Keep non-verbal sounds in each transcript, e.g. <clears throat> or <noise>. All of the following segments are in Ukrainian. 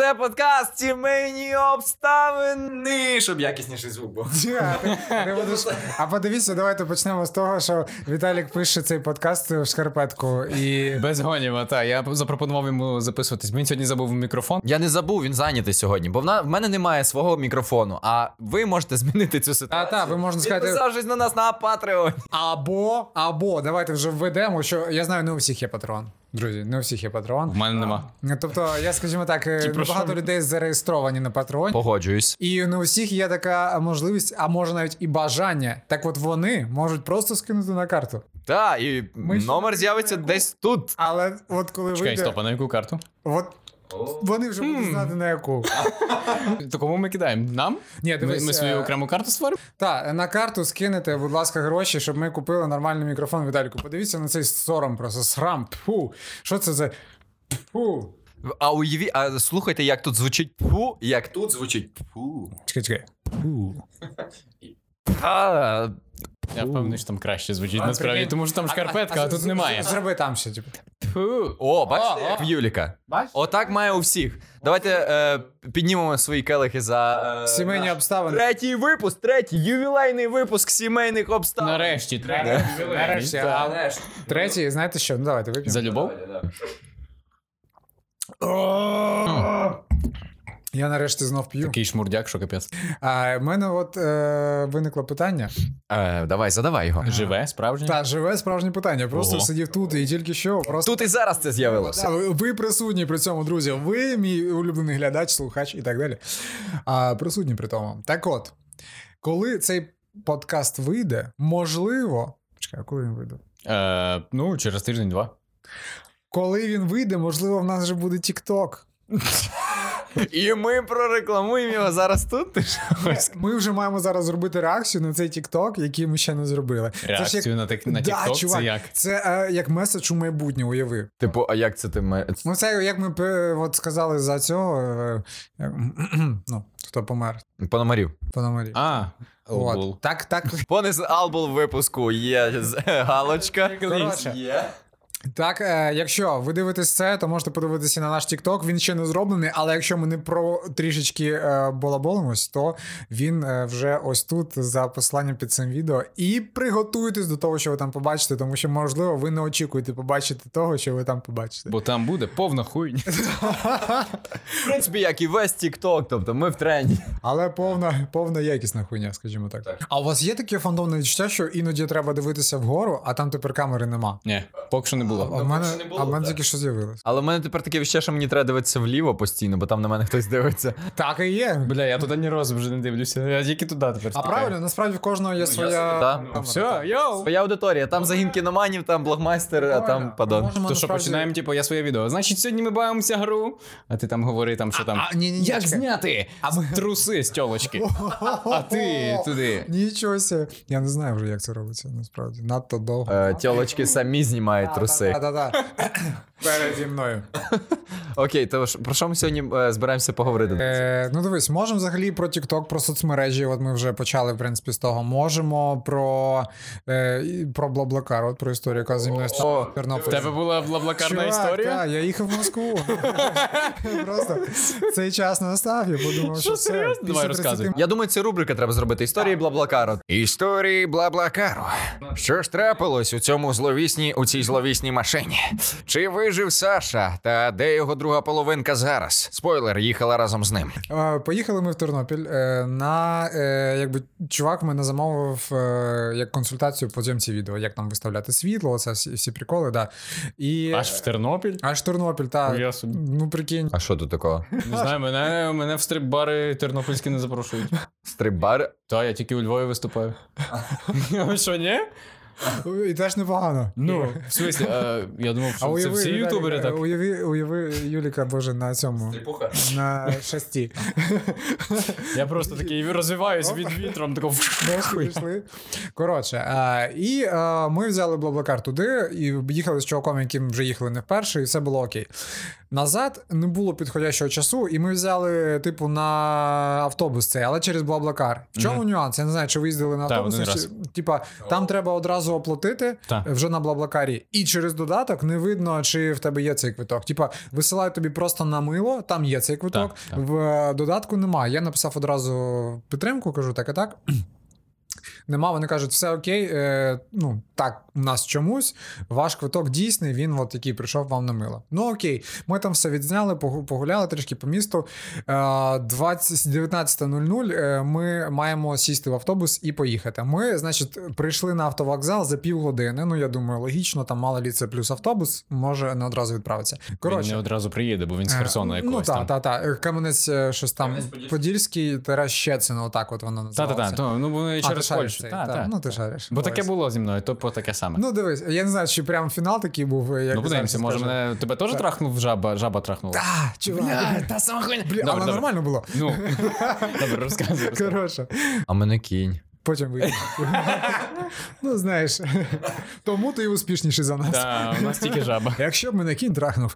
Це подкаст сімейні обставини. Щоб якісніший звук був. А подивіться, давайте почнемо з того, що Віталік пише цей подкаст в шкарпетку і. Без гонів, та я запропонував йому записуватись. Він сьогодні забув мікрофон. Я не забув, він зайнятий сьогодні, бо в, в мене немає свого мікрофону. А ви можете змінити цю ситуацію. та, ви можете сказати- Підписавшись на нас на Patreon. Або, або, давайте вже введемо, що я знаю, не у всіх є патрон. Друзі, не у всіх є патрон. У мене нема. Тобто, я скажімо так, е, багато людей зареєстровані на патроні. Погоджуюсь. І не у всіх є така можливість, а може навіть і бажання. Так от вони можуть просто скинути на карту. Так, і Ми номер з'явиться десь тут. Але от коли Чекай, вийде, стоп, а на яку карту? от вони вже будуть знати на яку. <laughs> То кому ми кидаємо? Нам? Ні, Ми, дивись, ми свою е, окрему карту створимо? Так, на карту скинете, будь ласка, гроші, щоб ми купили нормальний мікрофон Віталіку. Подивіться на цей сором, просто срам. Фу. Що це за. Фу. А уяві, а слухайте, як тут звучить пфу, як тут звучить пфу. Чекай, чекай. Фу. <laughs> А, Я впевнений, що там краще звучить насправді, тому що там шкарпетка, а тут немає. Зроби там ще, типу. О, бачите, як в Юліка. Бачиш? Отак має у всіх. Давайте е, піднімемо свої келихи за е, Сімейні обставини. Третій випуск, третій ювілейний випуск сімейних обставин. Нарешті, третій. Нарешті, третій, знаєте що? Ну давайте вип'ємо. За любов? Я нарешті знов п'ю. Такий шмурдяк, що капець. А в мене от е, виникло питання. Е, давай, задавай його. Живе, справжнє? Та живе справжнє питання. Просто Ого. сидів тут і тільки що. Просто Тут і зараз це з'явилося. Ви- ви присутні при цьому, друзі. Ви мій улюблений глядач, слухач і так далі. А, присутні при тому. Так от, коли цей подкаст вийде, можливо. Чекай, коли він вийде? Е, ну, через тиждень-два. Коли він вийде, можливо, в нас вже буде TikTok. І ми прорекламуємо його зараз тут. Ти? Ми вже маємо зараз зробити реакцію на цей TikTok, який ми ще не зробили. Це ж Реакцію на так- на Да, TikTok, чувак, це як? Це е, як меседж у майбутнє, уяви. Типу, а як це ти ме- Ну, це як ми от сказали за цього. е, е, ну, хто помер Пономарів. по номері. А. От. Так, так, Понес албул випуску є з- галочка. Коротше. Є. Так, е, якщо ви дивитесь це, то можете подивитися на наш TikTok. Він ще не зроблений, але якщо ми не про трішечки е, балаболимось, то він е, вже ось тут за посиланням під цим відео. І приготуйтесь до того, що ви там побачите, тому що, можливо, ви не очікуєте побачити того, що ви там побачите. Бо там буде повна хуйня. <laughs> В принципі, як і весь TikTok, тобто ми в тренді. Але повна, повна якісна хуйня, скажімо так. А у вас є таке фандомне відчуття, що іноді треба дивитися вгору, а там тепер камери нема. Ні, поки що не А було. в мене, не було, а в мене тільки що з'явилось. Але в мене тепер таке відчуття, що мені треба дивитися вліво постійно, бо там на мене хтось дивиться. Так і є. Бля, я туди ні разу вже не дивлюся. Я тільки туди тепер. А правильно, насправді в кожного є своя. Все, йоу. Своя аудиторія, там загін кіноманів, там блогмастер, а там падон. То що починаємо, типу, я своє відео. Значить, сьогодні ми бавимося гру. А ти там говори, там що там. а, Як зняти труси з тьолочки? А ти <laughs> туди. Нічого себе. Я не знаю вже, як це робиться, насправді. Надто довго. Е, Тьолочки самі знімають труси. 啊，大大。Переді мною. <laughs> Окей, то ж, про що ми сьогодні е, збираємося поговорити? Е, ну дивись, можемо взагалі про TikTok, про соцмережі. От ми вже почали, в принципі, з того. Можемо про, е, про Блаблакар, от про історію, яка зі мною стала в В тебе була блаблакарна історія? Так, я їхав в Москву. <laughs> Просто цей час настав, я подумав, що, Що, все. Давай, 30 розказуй. Я думаю, цю рубрика треба зробити. Історії Блаблакару. Історії Блаблакару. Що ж трапилось у цьому зловісній у цій зловісній машині? Чи вижив Саша? Та де його друга половинка зараз? Спойлер, їхала разом з ним. Поїхали ми в Тернопіль. е, На е, якби чувак мене замовив е, як консультацію по зйомці відео, як там виставляти світло, оце всі, всі приколи, да. І Аж в Тернопіль? аж Тернопіль, так. Ну прикинь. А що тут такого? Не знаю, мене, мене в стрип-бари тернопільські не запрошують. Стрип-бар? Та, я тільки у Львові виступаю. <laughs> Що, ні? І теж непогано. Ну, в смислі, е, я думав, А що це всі ютубери так. Уяви, уяви Юліка, боже, на цьому. На шасті. Я просто такий розвиваюсь від вітром, такого. <laughs> Пішли. Коротше, а, і а, ми взяли Блаблакар туди і їхали з чуваком, яким вже їхали не вперше, і все було окей. Назад не було підходящого часу, і ми взяли, типу, на автобус цей, але через Блаблакар. В чому нюанс? Я не знаю, чи ви їздили на Так, автобусі. чи- Типа, там треба одразу оплатити Так. вже на Блаблакарі, і через додаток не видно, чи в тебе є цей квиток. Типа, висилають тобі просто на мило, там є цей квиток. Так. В е, додатку немає. Я написав одразу підтримку, кажу так і так. Нема, вони кажуть, все окей, е, ну так, у нас чомусь, ваш квиток дійсний, він от який прийшов вам на мило. Ну окей, ми там все відзняли, погуляли трішки по місту. Е, 20 19.00 е, ми маємо сісти в автобус і поїхати. Ми, значить, прийшли на автовокзал за півгодини. Ну, я думаю, логічно, там мало лі це плюс автобус, може не одразу відправитися. Він не одразу приїде, бо він з Е, Херсона Ну, якогось так, там. так, так. Кам'янець е, щось там Подільський Тарас Щецин, отак от воно Та-та-та, ну вони А, через Польщу. Цей, Та, та, та, ну ти та. шариш. Бо таке було зі мною, то по таке саме. Ну дивись, я не знаю, чи прям фінал такий був. Як Ну, подивимося, може мене тебе теж трахнув жаба, жаба трахнула. А, чувак. та сама хуйня. Бля, але нормально було. Ну, <laughs> добре, розказуй. розказуй. Коротше, А мене кінь. Потім вийде. <laughs> ну, знаєш, тому ти і успішніший за нас. Та, у нас тільки жаба. Якщо б мене кінь трахнув,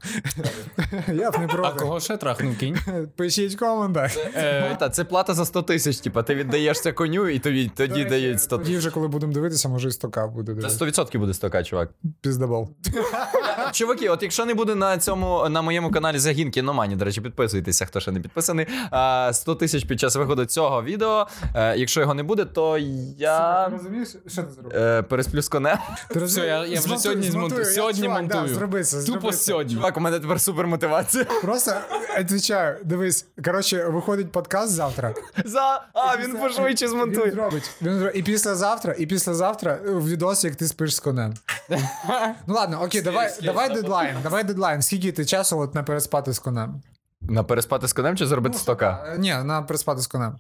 я б не А кого ще трахнув кінь? Пишіть в коментах. Е, Та це плата за 100 тисяч. Типа, ти віддаєш це коню, і тобі тоді дають 100 Тоді вже, коли будемо дивитися, може і 100к буде Це дивитися. 100% буде 100к, чувак. Піздабол. <laughs> Чуваки, от якщо не буде на цьому на моєму каналі Загін Кіномані, до речі, підписуйтеся, хто ще не підписаний. А, 100 тисяч під час виходу цього відео. Е, Якщо його не буде, то я Розумієш, що ти зробив? е, пересплю з конем. Все, я, я вже сьогодні змонтую. Сьогодні чувак, да, монтую. зроби це, зроби Тупо це. сьогодні. Чувак, у мене тепер супер мотивація. Просто відповідаю, дивись, коротше, виходить подкаст завтра. За а він пошвидше Він змонтує. зробить. Він зробить. І післязавтра, і післязавтра в відос, як ти спиш з конем. <laughs> ну ладно, окей, давай, давай дедлайн. Давай дедлайн. Скільки ти часу от на переспати з конем? На переспати з конем чи зробити 100к? Е, Ні, на переспати з конем.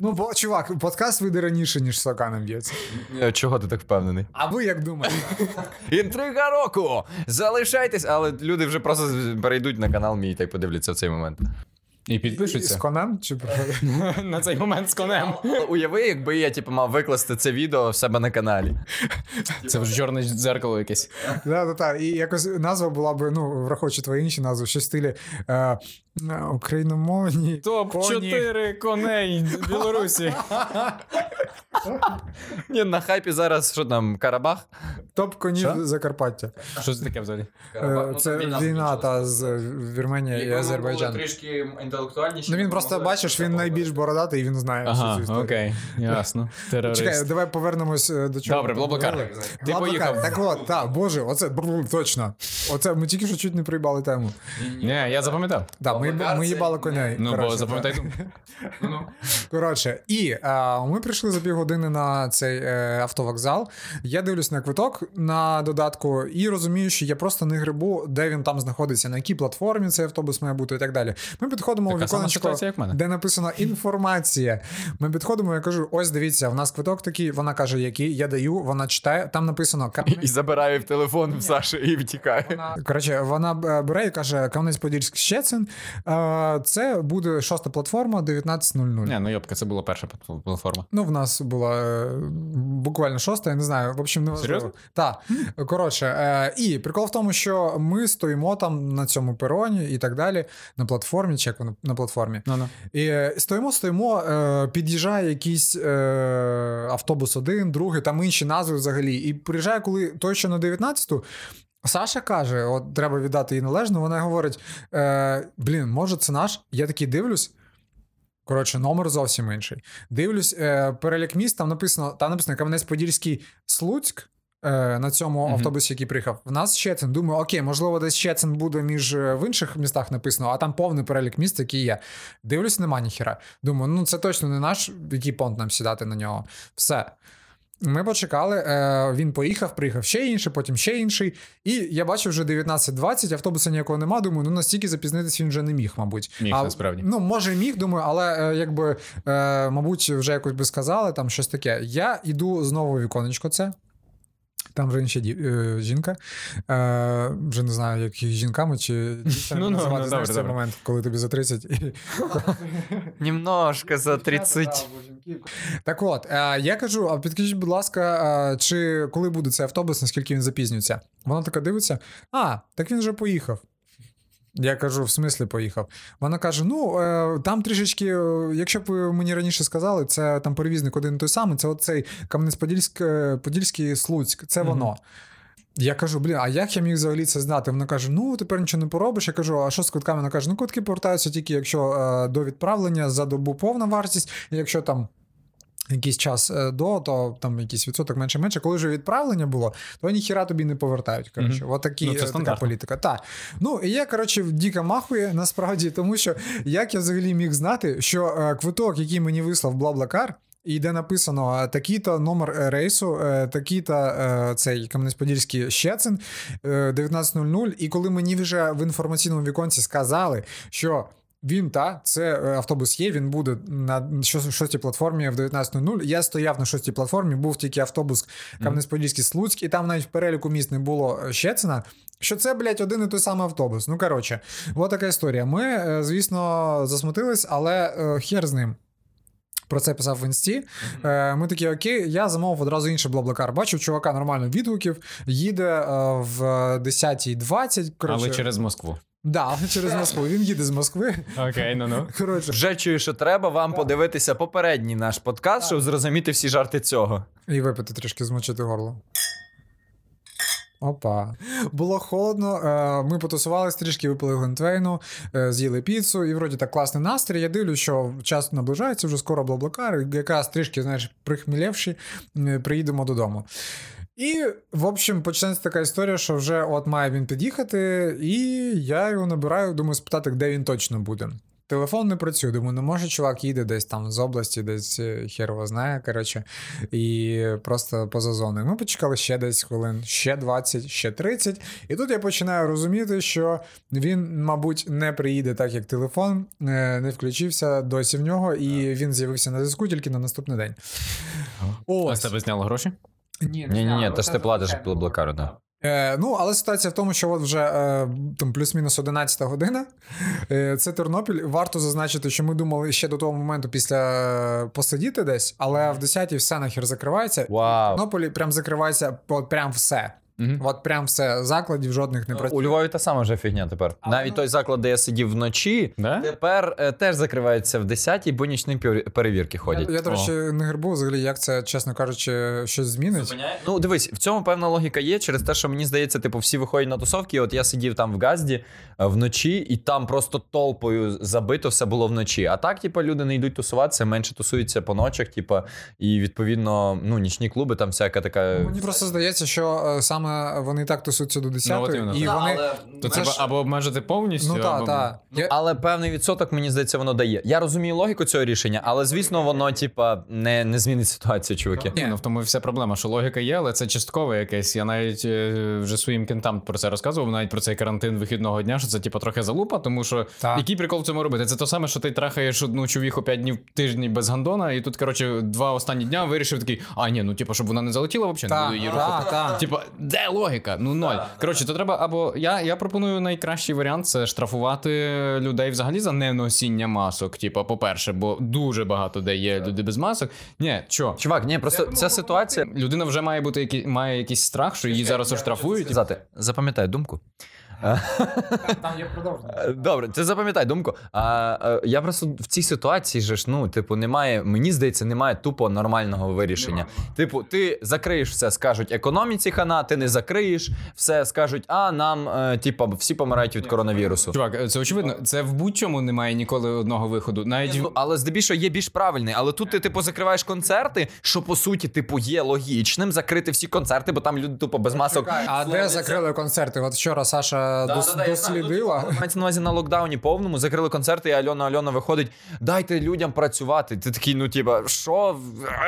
ну, бо, чувак, подкаст вийде раніше, ніж стока нам б'ється. Чого ти так впевнений? А ви як думаєте? Інтрига року! Залишайтесь, але люди вже просто перейдуть на канал мій та й подивляться в цей момент. І З підпишуться конем? Чи <laughs> на цей момент з конем. <laughs> Уяви, якби я типу, мав викласти це відео в себе на каналі. <laughs> Це вже чорне дзеркало якесь. Так, так, так. І якось назва була б, ну, враховуючи твої інші назви, що в стилі е, україномовні. Топ коні. 4 коней Білорусі. Ні, на хайпі зараз що там, Карабах? Топ конів? Закарпаття. Що це таке взагалі? Е, Це війна та з е, Вірменія і Азербайджан. трішки інтелектуальніші. Ну він просто бачиш, він найбільш бородатий, і він знає всю цю історію. окей, ясно. Чекай, давай повернемось е, до чого. Добре, Блаблакар. Ти поїхав. Так от, так, боже, оце <laughs> точно. Оце ми тільки що чуть не приїбали тему. Ні, я запам'ятав. Ми, ми їбали коней. Ну, бо коротше, запам'ятай. Коротше, і е, ми прийшли за півгодини на цей е, автовокзал. Я дивлюсь на квиток на додатку і розумію, що я просто не грибу, де він там знаходиться, на якій платформі цей автобус має бути і так далі. Ми підходимо у віконечко, як мене. де написано інформація. Ми підходимо, я кажу: ось дивіться, в нас квиток такий. Вона каже, який я даю, вона читає. Там написано І забираю в телефон в Саші і втікає. Коротше, вона е, бере і каже: Кам'янець Подільськ Щецин. Це буде шоста платформа 19.00. Ні, ну йопка, це була перша платформа. Ну, в нас була е, буквально шоста, я не знаю. В общем, не. Серйозно? Так. Коротше, е, і прикол в тому, що ми стоїмо там на цьому пероні і так далі, на платформі, чи як воно на платформі. Ну, ну. І е, стоїмо, стоїмо, під'їжджає якийсь автобус один, другий, там інші назви взагалі. І приїжджає, коли той, що на 19-ту. Саша каже: от треба віддати їй належно. Вона говорить: е, блін, може, це наш? Я такий дивлюсь. Коротше, номер зовсім інший. Дивлюсь, е, перелік міст, там написано, там написано Кам'янець-Подільський Слуцьк. е, На цьому автобусі, який приїхав, в нас Щецин. Думаю, окей, можливо, десь Щецин буде між е, в інших містах написано, а там повний перелік міст, які є. Дивлюсь, нема ніхіра. Думаю, ну це точно не наш, який понт нам сідати на нього. Все. Ми почекали, е, він поїхав, приїхав ще інший, потім ще інший. І я бачив вже 19.20, автобуса ніякого нема. Думаю, ну настільки запізнитись він вже не міг, мабуть. Міг, а, насправді. Ну, може, міг, думаю, але е, якби, е, мабуть, вже якось би сказали, там щось таке. Я йду знову віконечко це. Там вже інша дів- е, жінка. Е, вже не знаю, як їх жінками чи <laughs> дівчатами Ну, ну, називати, ну, знаєш, добре, цей добре. момент, коли тобі за 30. <laughs> Німножко за 30. Так от, е, я кажу: а підкажіть, будь ласка, е, чи коли буде цей автобус, наскільки він запізнюється? Вона така дивиться: а, так він вже поїхав. Я кажу, в смислі поїхав. Вона каже: ну е, там трішечки, е, якщо б ви мені раніше сказали, це там перевізник один і той самий, це оцей Кам'янець-Подільськ, е, Подільський Слуцьк, це Мгм. воно. Я кажу, блін, а як я міг взагалі це знати? Вона каже: ну тепер нічого не поробиш. Я кажу, а що з квитками? Вона каже, ну квитки повертаються тільки якщо е, до відправлення за добу повна вартість, і якщо там. Якийсь час е, до, то там якийсь відсоток менше-менше. Коли вже відправлення було, то ніхіра тобі не повертають. Коротше, Мгм. от такі, Ну, це е, така політика. Так. Ну і я, коротше, діка махує насправді, тому що як я взагалі міг знати, що е, квиток, який мені вислав Блаблакар, і де написано такий-то номер рейсу, такий-то цей Кам'янець-Подільський Щецин е, 19.00. І коли мені вже в інформаційному віконці сказали, що. Він та це е, автобус є. Він буде на шостій платформі в 19.00. Я стояв на шостій платформі, був тільки автобус Кам'янець-Подільський Слуцьк, і там навіть в переліку міст не було е, Щецина. Що це, блядь, один і той самий автобус. Ну коротше, от така історія. Ми, е, звісно, засмутились, але хер з ним. Про це писав в інсті. Е, Ми такі, окей, я замовив одразу інший блаблакар. Бачив, чувака нормально відгуків, їде е, в 10.20. Коротше, Але через Москву. Да, але через Москву. Він їде з Москви. Окей, ну ну. Коротше, Вже чую, що треба вам подивитися попередній наш подкаст, щоб зрозуміти всі жарти цього. І випити трішки змочити горло. Опа. Було холодно. е, Ми потусувались трішки, випили глинтвейну, е, з'їли піцу, і вроді так класний настрій. Я дивлюсь, що час наближається, вже скоро блаблакар, якраз трішки, знаєш, прихмілевши, е, приїдемо додому. І, в общем, почнеться така історія, що вже от має він під'їхати, і я його набираю, думаю, спитати, де він точно буде. Телефон не працює, думаю, не може чувак їде десь там з області, десь е, хер його знає, коротше, і просто поза зоною. Ми почекали ще десь хвилин, ще 20, ще 30. І тут я починаю розуміти, що він, мабуть, не приїде так, як телефон, е, не включився досі в нього, і він з'явився на зв'язку тільки на наступний день. А з тебе зняло гроші? Ні, Ні, ні, ні, то ж ти платиш блаблакару, да. Е, ну, але ситуація в тому, що от вже е, там плюс-мінус 11 година. Е, це Тернопіль. Варто зазначити, що ми думали ще до того моменту після е, посидіти десь, але в 10-й все нахер закривається. В Тернополі прям закривається прям все. Мгм. От прям все. Закладів жодних не працює. У Львові та сама вже фігня тепер. Навіть той заклад, де я сидів вночі, Да? тепер е, теж закривається в 10-й, бо нічні перевірки ходять. Я, до речі, не гербу взагалі, як це, чесно кажучи, щось змінить. Ну, дивись, в цьому певна логіка є через те, що мені здається, типу, всі виходять на тусовки. От я сидів там в Газді е, вночі, і там просто толпою забито все було вночі. А так, типу, люди не йдуть тусуватися, менше тусуються по ночах, типу, і відповідно, ну, нічні клуби, там всяка така. Мені просто здається, що е, саме вони так тусуються до 10 Ну, і вони. То Це ж- або обмежити повністю, Ну так, або... так. Я... Але певний відсоток, мені здається, воно дає. Я розумію логіку цього рішення, але звісно, воно, типа, не, не змінить ситуацію, чуваки. Ні, ну в тому і вся проблема, що логіка є, але це часткове якесь. Я навіть е, вже своїм кентам про це розказував, навіть про цей карантин вихідного дня, що це типу трохи залупа, тому що який прикол в цьому робити? Це то саме, що ти трахаєш одну човіху 5 днів тижні без гандона, і тут, коротше, два останні дня вирішив такий, а ні, ну типу, щоб вона не залетіла, взагалі не буду її рухати. Типа, де логіка? Ну ноль. Коротше, то треба або я, я пропоную найкращий варіант це штрафувати людей взагалі за неносіння масок. Типа, по-перше, бо дуже багато де є люди без масок. Ні, чо? Чувак, ні, просто ця ситуація. Людина вже має бути які, має якийсь страх, що її зараз оштрафують. Сказати, запам'ятай думку. Там є продовження. Е, Добре, ти запам'ятай думку. А е, я просто в цій ситуації же ж, ну, типу, немає, мені здається, немає тупо нормального вирішення. Типу, ти закриєш все, скажуть економіці хана, ти не закриєш, все скажуть, а нам, е, типу, всі помирають від коронавірусу. Чувак, це очевидно. Це в будь-чому немає ніколи одного виходу. Навіть Ну, але здебільшого є більш правильний. Але тут ти, типу, закриваєш концерти, що по суті, типу, є логічним закрити всі концерти, бо там люди тупо без масок. А де закрили концерти? От вчора Саша дос- дослідила. Мається на увазі на локдауні повному, закрили концерти, і Альона Альона виходить. Дайте людям працювати. Ти такий, ну типа, що?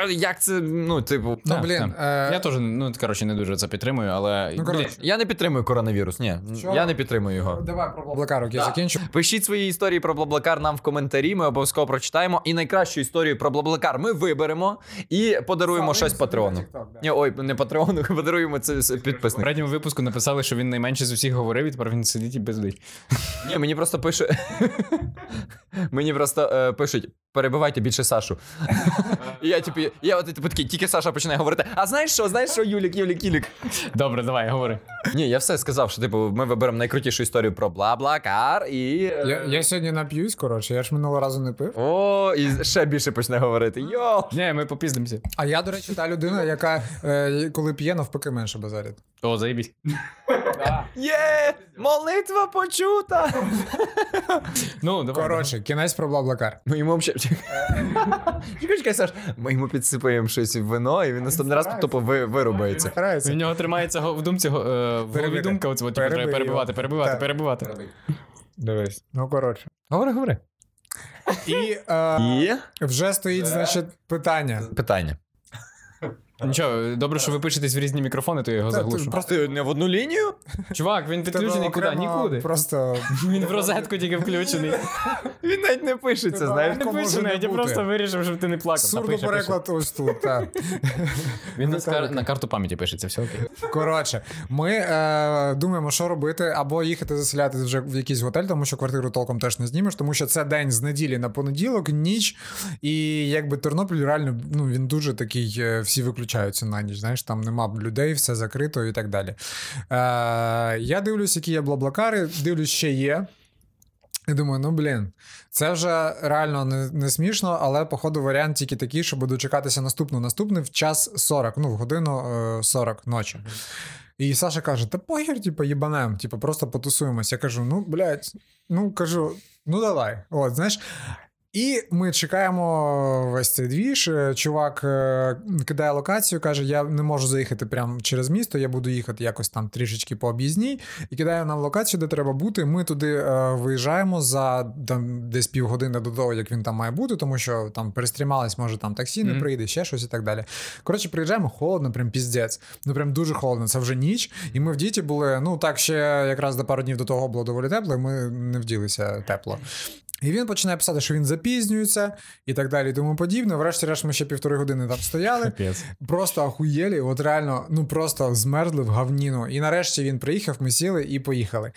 Як це? Ну, типу. Ну, блін, е, я теж ну коротше не дуже це підтримую, але Ну, блін, Я не підтримую коронавірус. Ні, Що? я не підтримую його. Давай про Блаблакар, я закінчу. Пишіть свої історії про Блаблакар нам в коментарі. Ми обов'язково прочитаємо. І найкращу історію про Блаблакар ми виберемо і подаруємо щось Патреону. Ні, ой, не Патреону, <laughs> подаруємо це це в підписник. попередньому випуску написали, що він найменше з усіх говорив, і тепер він сидить і бездить. Ні, мені просто пише. <laughs> Мені просто е, пишуть. Перебивайте більше Сашу. І я, типу, я от типу, такий, тільки Саша починає говорити. А знаєш що, знаєш що, Юлік, Юлік, Юлік. Добре, давай, говори. Ні, я все сказав, що типу, ми виберемо найкрутішу історію про бла-бла-кар і. Я, я сьогодні нап'юсь, коротше, я ж минулого разу не пив. О, і ще більше почне говорити. Йо! Ні, ми попіздимося. А я, до речі, та людина, яка е, коли п'є, навпаки менше базарить. О, заїбісь. <laughs> Є! Молитва почута! Ну, давай. Коротше, кінець про Блаблакар. Ми йому взагалі. <laughs> Чекай, чекай, Саш. Ми йому підсипаємо щось в вино, і він наступний раз тупо ви- вирубається. В нього тримається в думці е, в голові думка, оце типу, треба перебивати, перебивати, перебивати. Дивись. Ну, коротше. Говори, говори. І е, І вже стоїть, значить, питання. питання. Нічого, добре, що ви пишетесь в різні мікрофони, то я його Та, заглушу. Просто не в одну лінію? Чувак, він Тебе підключений куди? Нікуди. Просто <laughs> Він в розетку тільки включений. Він навіть не пишеться, знаєш. Не пише навіть, я просто вирішив, щоб ти не плакав. Та сурдо пише, пише. переклад ось тут. Так. Він на, карту пам'яті пишеться, все окей. Коротше, ми е, думаємо, що робити, або їхати заселятися вже в якийсь готель, тому що квартиру толком теж не знімеш, тому що це день з неділі на понеділок, ніч. І якби Тернопіль реально ну він дуже такий, е, всі виключаються на ніч. Знаєш, там нема людей, все закрито і так далі. Е, я дивлюсь, які є блаблакари, дивлюсь, ще є. І думаю, ну блін, це вже реально не, не смішно, але походу варіант тільки такий, щоб дочекатися наступного наступний в час 40, ну в годину е, 40 ночі. І Саша каже: Та похер, типу, їбанем, типу, просто потусуємось. Я кажу: ну, блядь, ну кажу, ну давай. От, знаєш. І ми чекаємо весь цей двіж. Е, Чувак е, кидає локацію, каже: Я не можу заїхати прямо через місто, я буду їхати якось там трішечки по об'їзній. І кидає нам локацію, де треба бути. Ми туди е, виїжджаємо за там, десь півгодини до того, як він там має бути, тому що там перестрімались, може там таксі не прийде, ще щось і так далі. Коротше, приїжджаємо, холодно, прям піздець. Ну прям дуже холодно. Це вже ніч. І ми в діті були. Ну так ще якраз до пару днів до того було доволі тепло, і ми не вділися тепло. І він починає писати, що він запізнюється і так далі, і тому подібне. Врешті-решт ми ще півтори години там стояли. Капець. Просто ахуєлі, от реально, ну просто змерзли в гавніну. І нарешті він приїхав, ми сіли і поїхали.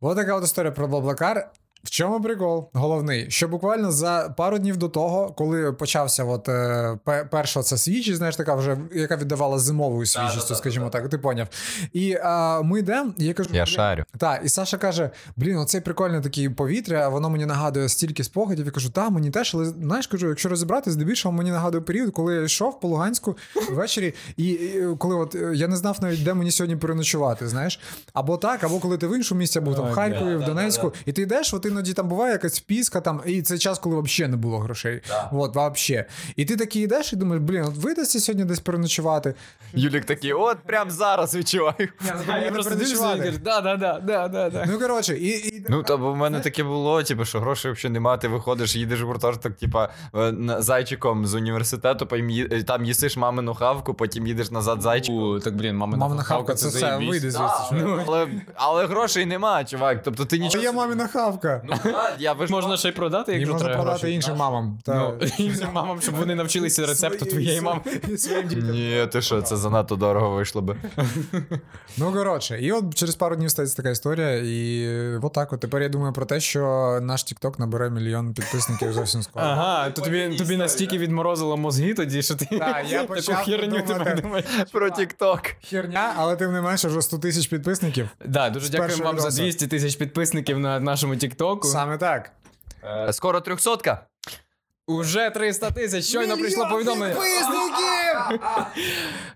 Ось така от історія про Блаблакар. В чому прикол? Головний, що буквально за пару днів до того, коли почався от, е, перша ця свіжість, знаєш, така вже, яка віддавала зимовою свіжістю, скажімо так, ти поняв. І а, ми йдемо, і я кажу, Я шарю. так, і Саша каже: блін, оцей прикольне таке повітря, воно мені нагадує стільки спогадів. Я кажу, та, мені теж, але знаєш, кажу, якщо розібратись, здебільшого мені нагадує період, коли я йшов по Луганську ввечері, і, і коли от е, я не знав навіть, де мені сьогодні переночувати, знаєш. Або так, або коли ти в іншому місці був там в Харкові, в Донецьку, і ти йдеш, от іноді там буває якась піска, там, і це час, коли взагалі не було грошей. От, вообще. І ти такий йдеш і думаєш, блін, от видасться сьогодні десь переночувати. Юлік такий, от прям зараз відчуваю. А я просто дивлюся да, да, да, да, да, да. Ну, коротше, і, і Ну, та бо в мене таке було, типу, що грошей взагалі немає, ти виходиш, їдеш в гуртожиток, типа, е, зайчиком з університету, потім там їсиш мамину хавку, потім їдеш назад зайчиком. Так, блін, мамина, мамина хавка, це все вийде звідси. Але, але грошей нема, чувак. Тобто ти нічого. є маміна хавка. Ну, <laughs> так, я ви ж Можна ще й продати, якщо можна треба. продати грошей. іншим мамам. Та... Ну, <laughs> іншим мамам, щоб вони навчилися рецепту твоєї мами. <laughs> Своїм дітям. Ні, ти що, це занадто дорого вийшло би. Ну, коротше, і от через пару днів стається така історія, і от так от. Тепер я думаю про те, що наш TikTok набере мільйон підписників зовсім скоро. Ага, то тобі, тобі настільки відморозило мозги тоді, що ти Так, я таку почав херню думати. тепер думаєш. Про Тік-Ток. Херня, але тим не менше вже 100 тисяч підписників. Да, дуже дякуємо першого вам за разу. 200 тисяч підписників на нашому Тіктоку. Саме так. Е, Скоро трьохсотка. Уже 300 тисяч. Щойно прийшло повідомлення. Підписників!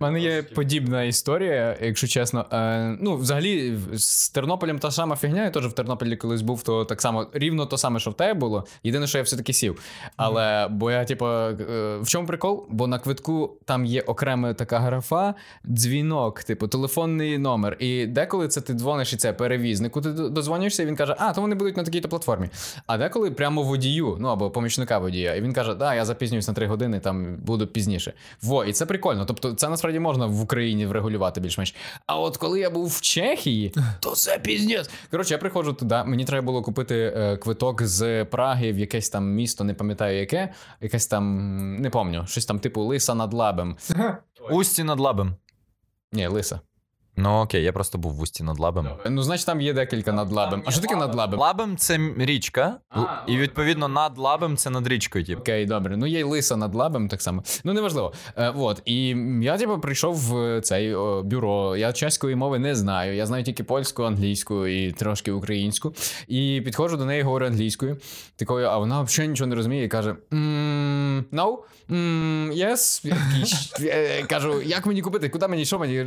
У мене є подібна історія, якщо чесно. Е, ну, взагалі, з Тернополем та сама фігня. Я теж в Тернополі колись був, то так само рівно то саме, що в тебе було. Єдине, що я все-таки сів. Але бо я, типу, е, в чому прикол? Бо на квитку там є окрема така графа, дзвінок, типу, телефонний номер. І деколи це ти дзвониш і це перевізнику, ти дозвонишся, і він каже, а, то вони будуть на такій-то платформі. А деколи прямо водію, ну або помічника водія. І він каже, да, я запізнююсь на 3 години, там буду пізніше. Во, і це прикольно. Тобто, це насправді можна в Україні врегулювати більш-менш. А от коли я був в Чехії, то це піздець. Коротше, я приходжу туди. Мені треба було купити е, квиток з Праги в якесь там місто, не пам'ятаю яке, якесь там, не пам'ятаю, щось там типу Лиса над Лабем. Усті над лабем. Ні, Лиса. Ну окей, я просто був в усті над лабем. Ну, значить, там є декілька над лабем. А що таке над лабем? Лабем це річка, і відповідно над лабем це над річкою. Типу. Окей, добре. Ну, є й лиса над лабем, так само. Ну, неважливо. Е, от. І я, типу, прийшов в цей о, бюро. Я чеської мови не знаю. Я знаю тільки польську, англійську і трошки українську. І підходжу до неї, говорю англійською. Такою, а вона взагалі нічого не розуміє і каже: «М, No, м, yes. Я такий, «Щ- е, Кажу, як мені купити? Куди мені? Що мені?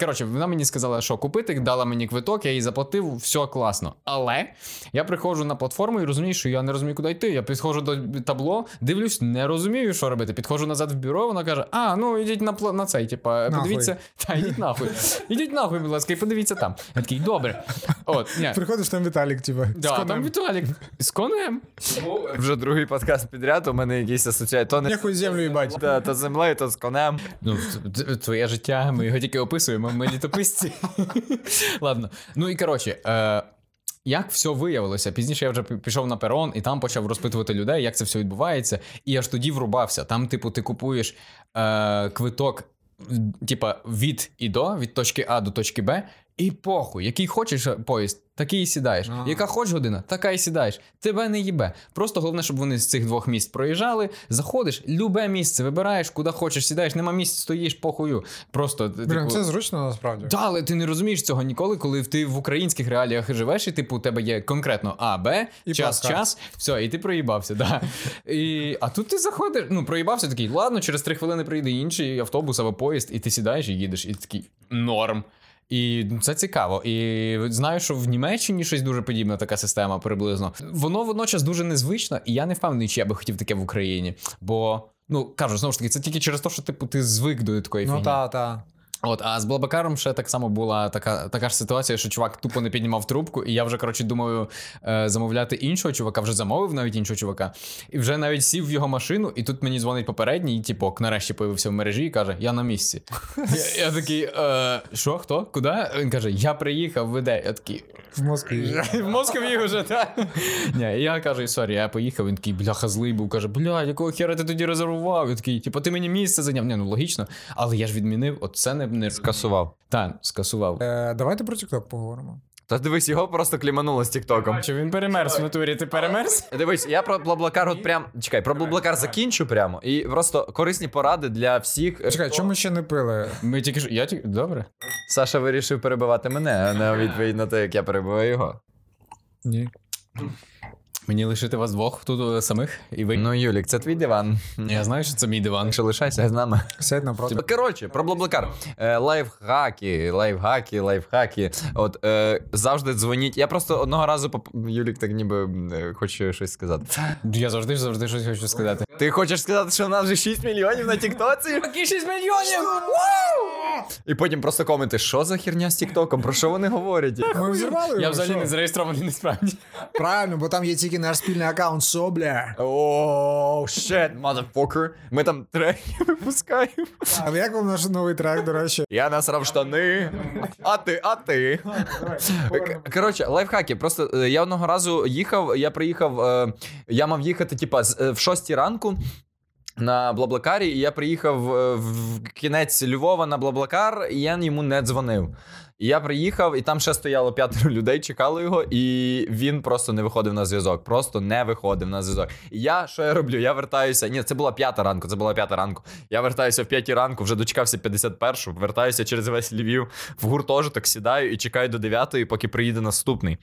Коротше, вона мені сказала, що купити, дала мені квиток, я їй заплатив, все класно. Але я приходжу на платформу і розумію, що я не розумію, куди йти. Я підходжу до табло, дивлюсь, не розумію, що робити. Підходжу назад в бюро, вона каже: А, ну ідіть на пла- на цей, типа, подивіться. Та ідіть нахуй. Ідіть нахуй, будь ласка, і подивіться там. Я такий, добре. От, ні. Приходиш там Віталік, типа. з Да, конем. там Віталік з конем. Вже другий подкаст підряд. У мене якісь асоціації. Землю їбать. Та, то землею, то з конем. Ну, твоє життя, ми його тільки описуємо, ми літописці. Ладно. Ну і коротше. Е- як все виявилося? Пізніше я вже пішов на перон і там почав розпитувати людей, як це все відбувається. І аж тоді врубався. Там, типу, ти купуєш е- квиток, типа, від і до, від точки А до точки Б, і похуй, який хочеш поїзд, такий і сідаєш. А. Яка хочеш година, така і сідаєш. Тебе не їбе. Просто головне, щоб вони з цих двох міст проїжджали. Заходиш, любе місце вибираєш, куди хочеш, сідаєш, нема місць, стоїш, похую. Просто Блін, типу, це зручно насправді. та, але ти не розумієш цього ніколи, коли ти в українських реаліях живеш, і типу у тебе є конкретно А, Б, І час, плацкарт. час, все, і ти проїбався. Да. І, а тут ти заходиш, ну проїбався такий, ладно, через три хвилини прийде інший автобус або поїзд, і ти сідаєш і їдеш, і такий норм. І ну, це цікаво. І знаю, що в Німеччині щось дуже подібна така система приблизно. Воно водночас дуже незвично, і я не впевнений, чи я би хотів таке в Україні. Бо, ну кажу, знову ж таки, це тільки через те, що типу ти звик до такої Ну фігні. та, та. От, а з Блабакаром ще так само була така, така ж ситуація, що чувак тупо не піднімав трубку, і я вже, коротше, думаю, е, замовляти іншого чувака, вже замовив навіть іншого чувака, і вже навіть сів в його машину, і тут мені дзвонить попередній, і типок нарешті появився в мережі і каже: Я на місці. Я, я такий, е, що, хто? Куди? Він каже: Я приїхав, веде. Я такий. В Москві. В Москві вже, так. Ні, я кажу, sorry, я поїхав, він такий, бляха, злий був, каже, бля, якого хера ти тоді резервував? Я такий, типу, ти мені місце зайняв. Ні, ну логічно, але я ж відмінив, от це не, не... Скасував. Та, скасував. Е, давайте про TikTok поговоримо. Та дивись, його просто клинануло з Тіктоком. Чи він перемерз в натурі? Ти перемерз? Дивись, я про Блаблакар от прям. Чекай, про Блаблакар закінчу прямо. І просто корисні поради для всіх. Чекай, чому ще не пили? Ми тільки ж. Я тільки. Добре. Саша вирішив перебивати мене, а не відповідь на те, як я перебиваю його. Ні. Мені лишити вас двох тут е, самих, і ви. Ну, Юлік, це твій диван. Я знаю, що це мій диван. Якщо лишайся з нами. Сядь напроти. Коротше, про Блаблакар. Е, лайфхаки, лайфхаки, лайфхаки. От е, завжди дзвоніть. Я просто одного разу поп- Юлік так ніби е, хоче щось сказати. Я завжди завжди щось хочу сказати. Ти хочеш сказати, що в нас вже 6 мільйонів на Тіктоці? Які 6 мільйонів! І потім просто коменти, що за херня з Тіктоком? Про що вони говорять? Ми взірвали Я взагалі не зареєстрований насправді. Правильно, бо там є тільки наш спільний аккаунт, що, бля. О, shit, motherfucker. Ми там треки випускаємо. А як вам наш новий трек, до речі? Я насрав штани. А ти, а ти. Коротше, лайфхаки. Просто е, я одного разу їхав, я приїхав, е, я мав їхати, типа, е, в 6 ранку. На Блаблакарі, і я приїхав в кінець Львова на Блаблакар, і я йому не дзвонив. Я приїхав, і там ще стояло п'ятеро людей, чекало його, і він просто не виходив на зв'язок. Просто не виходив на зв'язок. І я що я роблю? Я вертаюся. Ні, це була п'ята ранку. Це була п'ята ранку. Я вертаюся в п'ятій ранку, вже дочекався 51-го, вертаюся через весь Львів в гуртожиток, сідаю і чекаю до 9-ї, поки приїде наступний.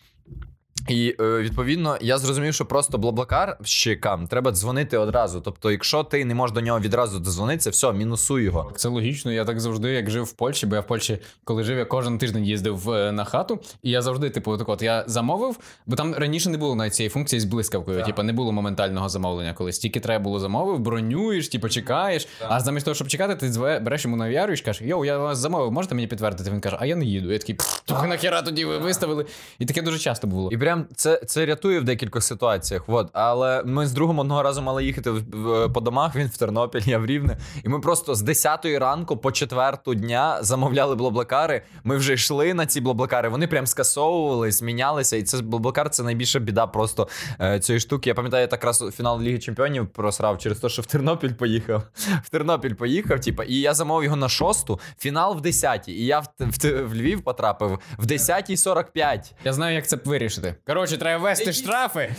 І е, відповідно я зрозумів, що просто блаблакарщикам треба дзвонити одразу. Тобто, якщо ти не можеш до нього відразу дозвонитися, все, мінусуй його. Це логічно. Я так завжди, як жив в Польщі, бо я в Польщі, коли жив, я кожен тиждень їздив е, на хату, і я завжди, типу, так от я замовив, бо там раніше не було навіть цієї функції з блискавкою. Типу, не було моментального замовлення, колись тільки треба було замовив, бронюєш, типу, чекаєш. А замість того, щоб чекати, ти зве, береш йому на і кажеш, йоу, я вас замовив, можете мені підтвердити? Він каже, а я не їду. Я такий, «Пф, то нахера тоді ви виставили. І таке дуже часто було. І прям це, це рятує в декількох ситуаціях. От. Але ми з другом одного разу мали їхати в, в- по домах. Він в Тернопіль, я в Рівне. І ми просто з 10 ранку по 4 дня замовляли блаблакари. Ми вже йшли на ці блаблакари. Вони прям скасовувались, мінялися. І це блаблакар це найбільша біда просто е, цієї штуки. Я пам'ятаю, я так раз фінал Ліги Чемпіонів просрав через те, що в Тернопіль поїхав. <laughs> В Тернопіль поїхав, типа, і я замовив його на шосту, фінал в 10 І я в, в, в Львів потрапив в 10.45. Я знаю, як це вирішити. Коротше, треба ввести штрафи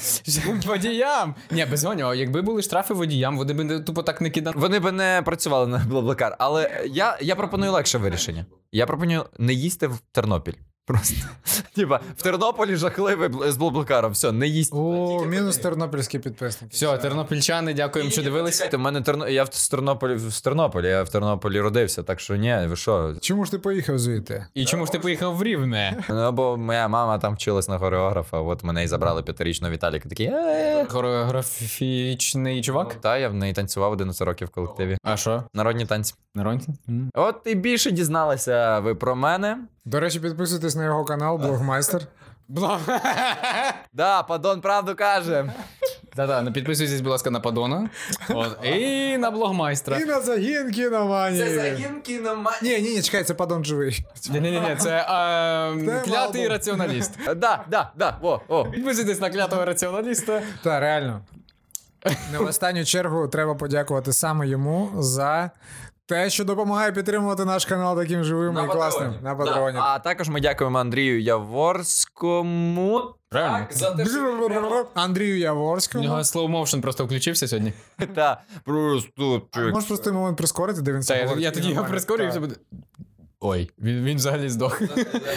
водіям. Ні, без гоня. якби були штрафи водіям, вони б не- тупо так не кидали. Вони б не працювали на Блаблакар, але я, я пропоную легше вирішення. Я пропоную не їсти в Тернопіль. Просто. <laughs> Типа, в Тернополі жахливий з Блаблакаром. Все, не їсти. О, мінус тернопільський підписник. Все, тернопільчани, дякуємо, що дивилися. В мене Терно... я в Тернополі в Тернополі, я в Тернополі родився, так що ні, ви що? Чому ж ти поїхав звідти? І чому ж ти поїхав в Рівне? Ну, бо моя мама там вчилась на хореографа, от мене і забрали п'ятирічного Віталіка. Такий. Хореографічний чувак? Та я в неї танцював 11 років в колективі. А що? Народні танці. Народні? От і більше дізналися ви про мене. До речі, підписуйтесь на його канал, блогмайстер. <laughs> Да, падон правду каже. Та-та, ну підписуйтесь, будь ласка, на Падона. От. І на блогмайстра. І на загін кіноманії. кіноманії. Ні, ні, ні, чекай, це падон живий. Ні-ні-ні, це е, Це клятий мало. раціоналіст. Да, да, да, о, о. Підписуйтесь на клятого раціоналіста. Та реально. Не в останню чергу треба подякувати саме йому за те, що допомагає підтримувати наш канал таким живим і класним на патроні. Да. А також ми дякуємо Андрію Яворському. Правильно? Так, за те, що... Андрію У Яворському. нього slow motion просто включився сьогодні. Та, просто. Можеш просто момент прискорити, де він це я, говорить, я тоді його і все буде. Ой, він, він взагалі здох.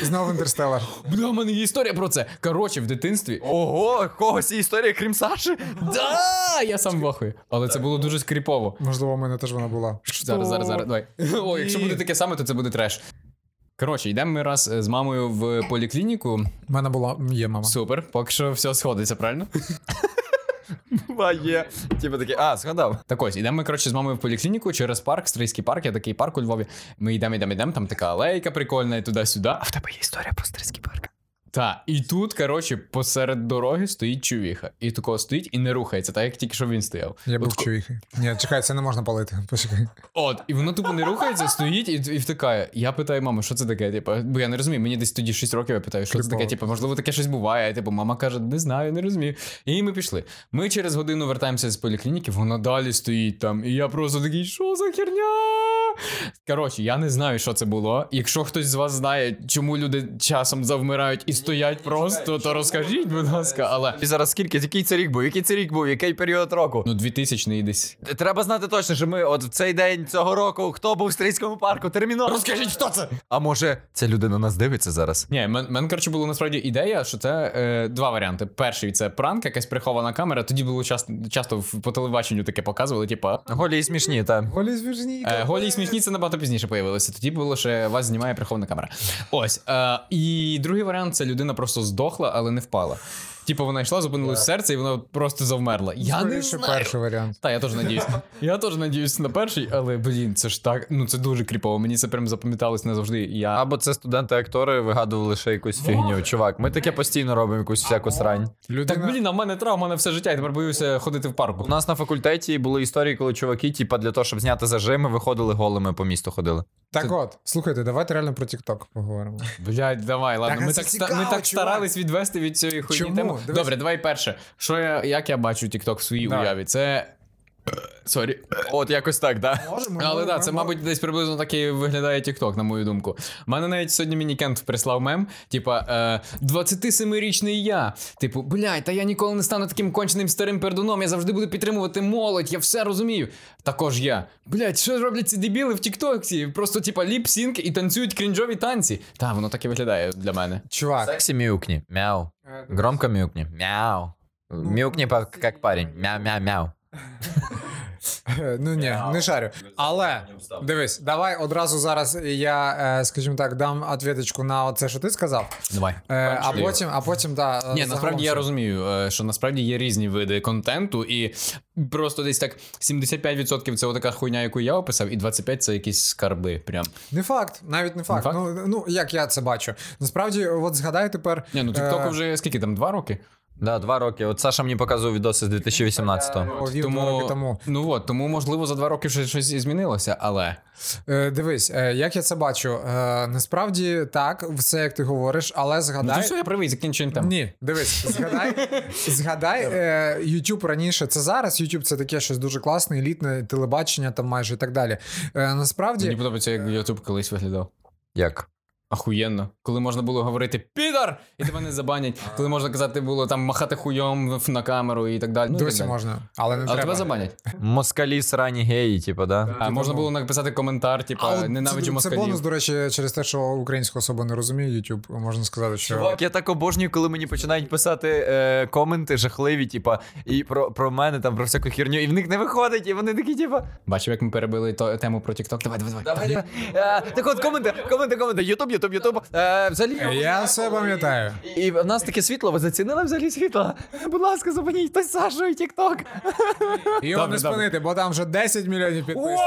Знову інтерстелар. Бля, у мене є історія про це. Коротше, в дитинстві. Ого, когось є історія, крім Саші? Да, я сам вахую. Але це було дуже скріпово. Можливо, у мене теж вона була. Зараз, зараз, зараз, давай. О, якщо буде таке саме, то це буде треш. Коротше, йдемо ми раз е, з мамою в поліклініку. У мене була є мама. Супер, поки що все сходиться, правильно? <laughs> Є. Типу такий, а, згадав. Так ось, ідемо ми, коротше, з мамою в поліклініку через парк, стрийський парк, я такий парк у Львові. Ми йдемо, йдемо, йдемо, там така алейка прикольна і туди-сюди. В тебе є історія про Стрийський парк. Та, і тут, коротше, посеред дороги стоїть чувіха. І такого стоїть і не рухається, так як тільки що він стояв. Я був От, чувіхи. Ні, чекай, це не можна палити. <laughs> Почекай. От, і воно тупо не рухається, стоїть і, і втикає. Я питаю маму, що це таке? Типу, бо я не розумію, мені десь тоді 6 років я питаю, що це таке, типу, можливо, таке щось буває. Типу, мама каже, не знаю, не розумію. І ми пішли. Ми через годину вертаємося з поліклініки, вона далі стоїть там. І я просто такий, що за херня? Коротше, я не знаю, що це було. Якщо хтось з вас знає, чому люди часом завмирають і стоять просто, то розкажіть, будь ласка, але. І зараз скільки? Який це рік був? Який це рік був? Який період року? Ну, 2000 десь. Треба знати точно, що ми от в цей день цього року, хто був в стрільському парку, терміново. Розкажіть, хто це? А може, ця людина нас дивиться зараз? Ні, мен, мен коротше, була насправді ідея, що це е, два варіанти. Перший це пранк, якась прихована камера. Тоді було часто, часто в- по телебаченню таке показували, типа. Голі і смішні, та. Голі звіжні. Е, голі і смішні це набагато пізніше появилося. Тоді було ще вас знімає прихована камера. Ось. Е, і другий варіант це людина просто здохла, але не впала. Типу, вона йшла, зупинилось серце, і вона просто завмерла. Я не знаю. перший варіант. Та, я теж надіюсь. <laughs> Я теж надіюсь на перший, але блін, це ж так. Ну це дуже кріпово. Мені це прям запам'яталось назавжди. Я Або це студенти-актори вигадували ще якусь фігню. Чувак, ми таке постійно робимо, якусь всяку срань. Людина... Так, блін, а в мене травма на все життя, я тепер боюся ходити в парку. У нас на факультеті були історії, коли чуваки, типа, для того, щоб зняти зажими, виходили голими по місту ходили. Так от, слухайте, давайте реально про TikTok поговоримо. Блядь, давай, ладно. Так, ми так, ста- цікаво, ми так чувак. старались відвести від цієї хуйні Чому? Дивись. Добре, давай перше. Що я, як я бачу TikTok в своїй Да. уяві? Це. Sorry. От якось так, да. Можемо. Але так, це, мабуть, десь приблизно так і виглядає TikTok, на мою думку. У мене навіть сьогодні мені Кент прислав мем, типа е, 27-річний я. Типу, блядь, та я ніколи не стану таким конченим старим пердуном, я завжди буду підтримувати молодь, я все розумію. Також я. Блядь, що роблять ці дебіли в TikTok? Просто, типа, lip-sync і танцюють крінжові танці. Та, воно так і виглядає для мене. Чувак. Сексі мяукни. Мяу. Громко мяукни. Мяу. Мяукни, по- как парень. Мяу-мяу-мяу. <laughs> Ну ні, не шарю. Але дивись, давай одразу зараз я, е, скажімо так, дам ответочку на це, що ти сказав. Давай. Е, А потім, а потім, да. Ні, насправді я розумію, е, що насправді є різні види контенту, і просто десь так 75% це така хуйня, яку я описав, і 25% це якісь скарби. Прям. Не факт, навіть не факт. факт? Ну, ну як я це бачу. Насправді, от згадай тепер. Ні, ну тіктоку вже скільки там, два роки? Да, два роки. От Саша мені показував відоси з 2018-го. Повів два роки тому. Ну от, тому можливо за два роки вже щось і змінилося, але. Е, дивись, е, як я це бачу. Е, насправді так, все як ти говориш, але Ну згадай. все, я правий, закінчуємо тему. Ні, дивись, згадай, <laughs> згадай, е, YouTube раніше, це зараз. YouTube це таке щось дуже класне, елітне телебачення там майже і так далі. Е, насправді, Мені подобається, як YouTube колись виглядав. Як? Ахуєнно. Коли можна було говорити підар, і тебе не забанять. Коли можна казати було там махати хуйом на камеру і так далі. Ну, і так досі далі. можна, але не Але треба. тебе забанять. Москалі срані геї, типу, да? А можна було написати коментар, А типа от ненавиджу це, це москалів. бонус, до речі, через те, що українську особу не розуміє YouTube, можна сказати, що Чувак, я так обожнюю, коли мені починають писати е, коменти жахливі, типа, і про, про мене, там, про всяку херню, і в них не виходить, і вони такі, типа. Бачив, як ми перебили то, тему про TikTok? Давай, давай, давай. Давай, е, так от, коменти, коменти, коменти, Ютуб, Ютуб, Ютуб. Е, взагалі. я все пам'ятаю. І в нас таке світло, ви зацінили взагалі світло? Будь ласка, зупиніть хтось Сашу і Тікток. Його не спинити, бо там вже 10 мільйонів підписників.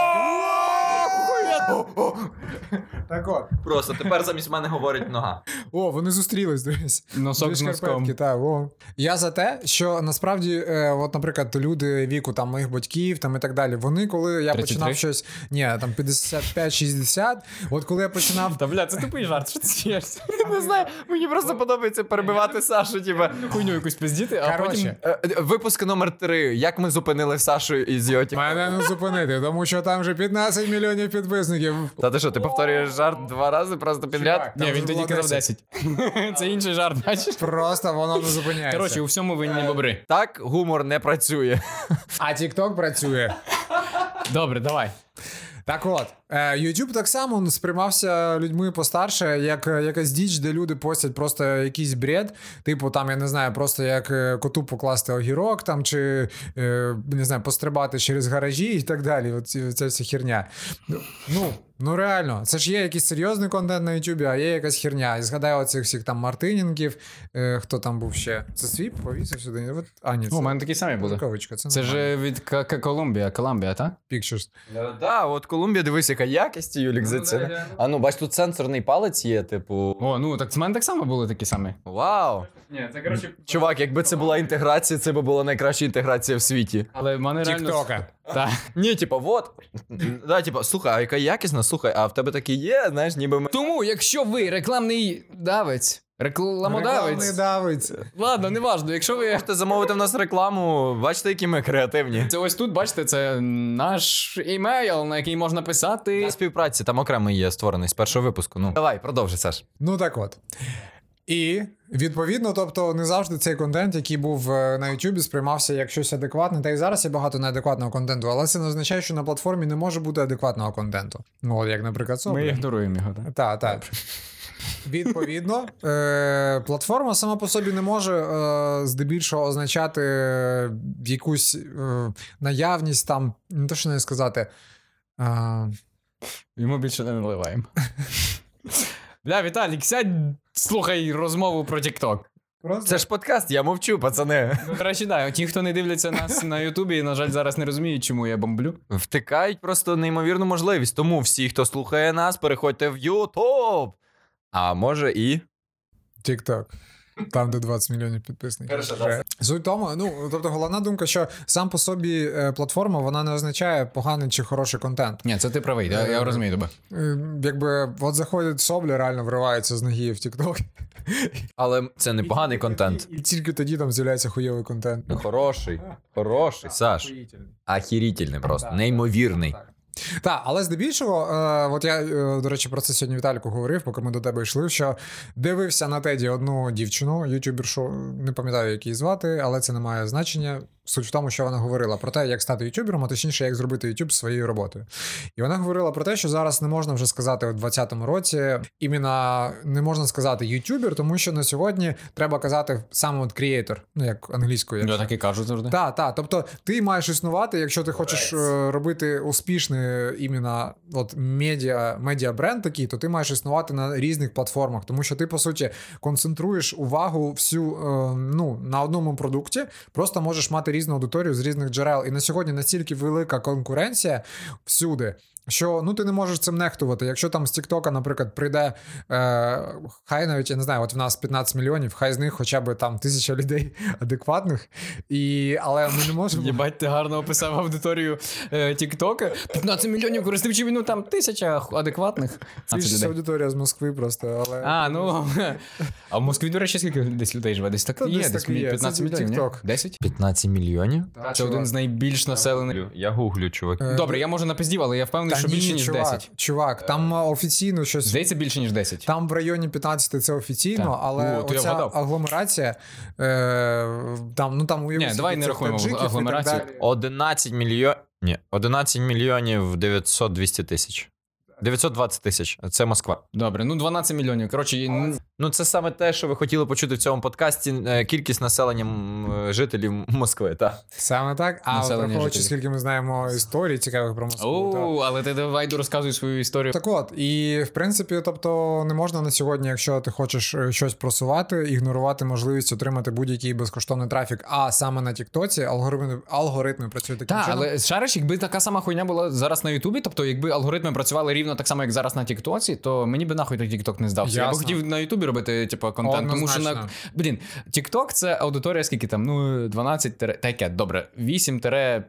Так от. Просто тепер замість мене говорить нога. О, вони зустрілись, дивись. Носок з носком. о. Я за те, що насправді, е, от, наприклад, люди віку там моїх батьків там і так далі. Вони, коли я 33? починав щось, ні, там 55-60, от коли я починав. Та бля, це тупий жарт, що ти смієшся? Не знаю, мені просто подобається перебивати Сашу, типа. Хуйню якусь пиздіти, а потім. Коротше, Е, е, Випуск номер 3. Як ми зупинили Сашу із його мене не зупинити, тому що там вже 15 мільйонів підписників. Та ти що, ти повторюєш жарт два рази просто підряд? Чувак, Ні, він тоді казав 10. 10. <laughs> Це інший жарт, бачиш? Просто воно не зупиняється. Коротше, у всьому винні бобри. Так гумор не працює. А TikTok працює. Добре, давай. Так от, Ютуб YouTube так само сприймався людьми постарше, як е, якась діч, де люди постять просто якийсь бред. Типу, там, я не знаю, просто як е, коту покласти огірок, там, чи е, не знаю, пострибати через гаражі і так далі. Оці, ця вся херня. Ну, ну реально, це ж є якийсь серйозний контент на YouTube, а є якась херня. І згадаю оцих всіх там Мартинінків, е, хто там був ще. Це свіп повісив сюди. От, а, ні, це О, у мене такі самі були. рукавичка. Це, Це нормально. ж від К- К- Колумбія, Колумбія, так? Pictures. Да, от Колумбія, дивись, яка якість, Юлік, за це. А ну, бач, тут сенсорний палець є, типу. О, ну так в мене так само були такі самі. Вау! Ні, це коротше. Чувак, якби це була інтеграція, це би була найкраща інтеграція в світі. Але в мене реально. Тіктока. Так. <laughs> Ні, типу, вот. Да, типу, слухай, а яка якісна, слухай, а в тебе такі є, знаєш, ніби ми. Тому, якщо ви рекламний давець, Рекламний рекламодавець. давець. Ладно, неважно, якщо ви. Можете замовити в нас рекламу, бачите, які ми креативні. Це ось тут, бачите, це наш імейл, на який можна писати. Для співпраці там окремий є створений з першого випуску. Ну давай, продовжуй, Саш. Ну так от. І відповідно, тобто, не завжди цей контент, який був е, на YouTube, сприймався як щось адекватне. Та й зараз є багато неадекватного контенту, але це не означає, що на платформі не може бути адекватного контенту. Ну, от як, наприклад, Ми ігноруємо його, так? Так, так. Відповідно, е, платформа сама по собі не може е, здебільшого означати е, якусь е, наявність там, не то що не сказати. Е, Йому більше не наливаємо. Бля, Віталік, сядь, слухай розмову про Тікток. просто... Це ж подкаст, я мовчу, пацани. Ну, Краще да, ті, хто не дивляться нас на Ютубі, на жаль, зараз не розуміють, чому я бомблю. Втикають просто неймовірну можливість. Тому всі, хто слухає нас, переходьте в Ютуб. А може і. TikTok. Там, де 20 мільйонів підписників. Суть тому, ну тобто, головна думка, що сам по собі е, платформа вона не означає поганий чи хороший контент. Ні, це ти правий, я, я розумію тебе. Е, Якби от заходить Собля, реально вривається з ноги в TikTok, Але це не поганий контент. і тільки тоді там з'являється хуйовий контент. Хороший. Хороший, Саш. Ахірітельний просто, неймовірний. Так, але здебільшого, е, от я, е, до речі, про це сьогодні Віталіку говорив, поки ми до тебе йшли, що дивився на Теді одну дівчину, ютубершу, не пам'ятаю, як її звати, але це не має значення. Суть в тому, що вона говорила про те, як стати ютубером, а точніше, як зробити YouTube своєю роботою. І вона говорила про те, що зараз не можна вже сказати у 2020 році, іменно не можна сказати ютубер, тому що на сьогодні треба казати саме от creator, ну як англійською. Я якщо. так і кажу завжди. Так, так. Тобто ти маєш існувати, якщо ти хочеш е, робити успішний іменно от медіа, медіа бренд такий, то ти маєш існувати на різних платформах, тому що ти по суті концентруєш увагу всю е, ну, на одному продукті, просто можеш мати різну аудиторію з різних джерел. І на сьогодні настільки велика конкуренція всюди. Що ну ти не можеш цим нехтувати. Якщо там з Тіктока, наприклад, прийде е, хай навіть я не знаю, от в нас 15 мільйонів, хай з них хоча б там тисяча людей <laughs> адекватних, і але ми не можемо. Єбать, ти гарно описав аудиторію е, Тіктока. 15 мільйонів користувачів, ну там тисяча адекватних. Це ж аудиторія з Москви просто, але А, ну. <laughs> А в Москві, до речі, скільки десь людей живе? Десь так Та є, десь десь так і є. 15 мільйонів. 10? 15 мільйонів? Та, Це один з найбільш населених. Я гуглю, чувак. Е, Добре, я може напиздів, але я впевнений, Та що ні, більше, ніж чувак, 10. Чувак, там е, офіційно щось. Здається, більше, ніж 10. Там в районі 15 це офіційно, Так. але О, оця агломерація е, там, ну там Ні, давай не рахуємо агломерацію. 11 мільйонів. Ні, 11 мільйонів 900 200 тисяч. 920 тисяч. Це Москва. Добре, ну 12 мільйонів. Коротше, Ну, це саме те, що ви хотіли почути в цьому подкасті. е, Кількість населення е, жителів Москви. Так. Саме так. А враховуючи, скільки ми знаємо історій цікавих про Москву. то- О, але ти давай розказуй свою історію. Так от, і в принципі, тобто, не можна на сьогодні, якщо ти хочеш е, щось просувати, ігнорувати можливість отримати будь-який безкоштовний трафік. А саме на Тіктоці алгоритми, алгоритми працюють таким Так, чином. але шариш, якби така сама хуйня була зараз на Ютубі, тобто якби алгоритми працювали рівно так само, як зараз на Тіктоці, то мені би нахуй той Тікток не здався. Я би хотів на Ютубі робити, типу, контент, тому що на блін, Тікток це аудиторія, скільки там, ну 12 тире- та яке, добре, 8 тире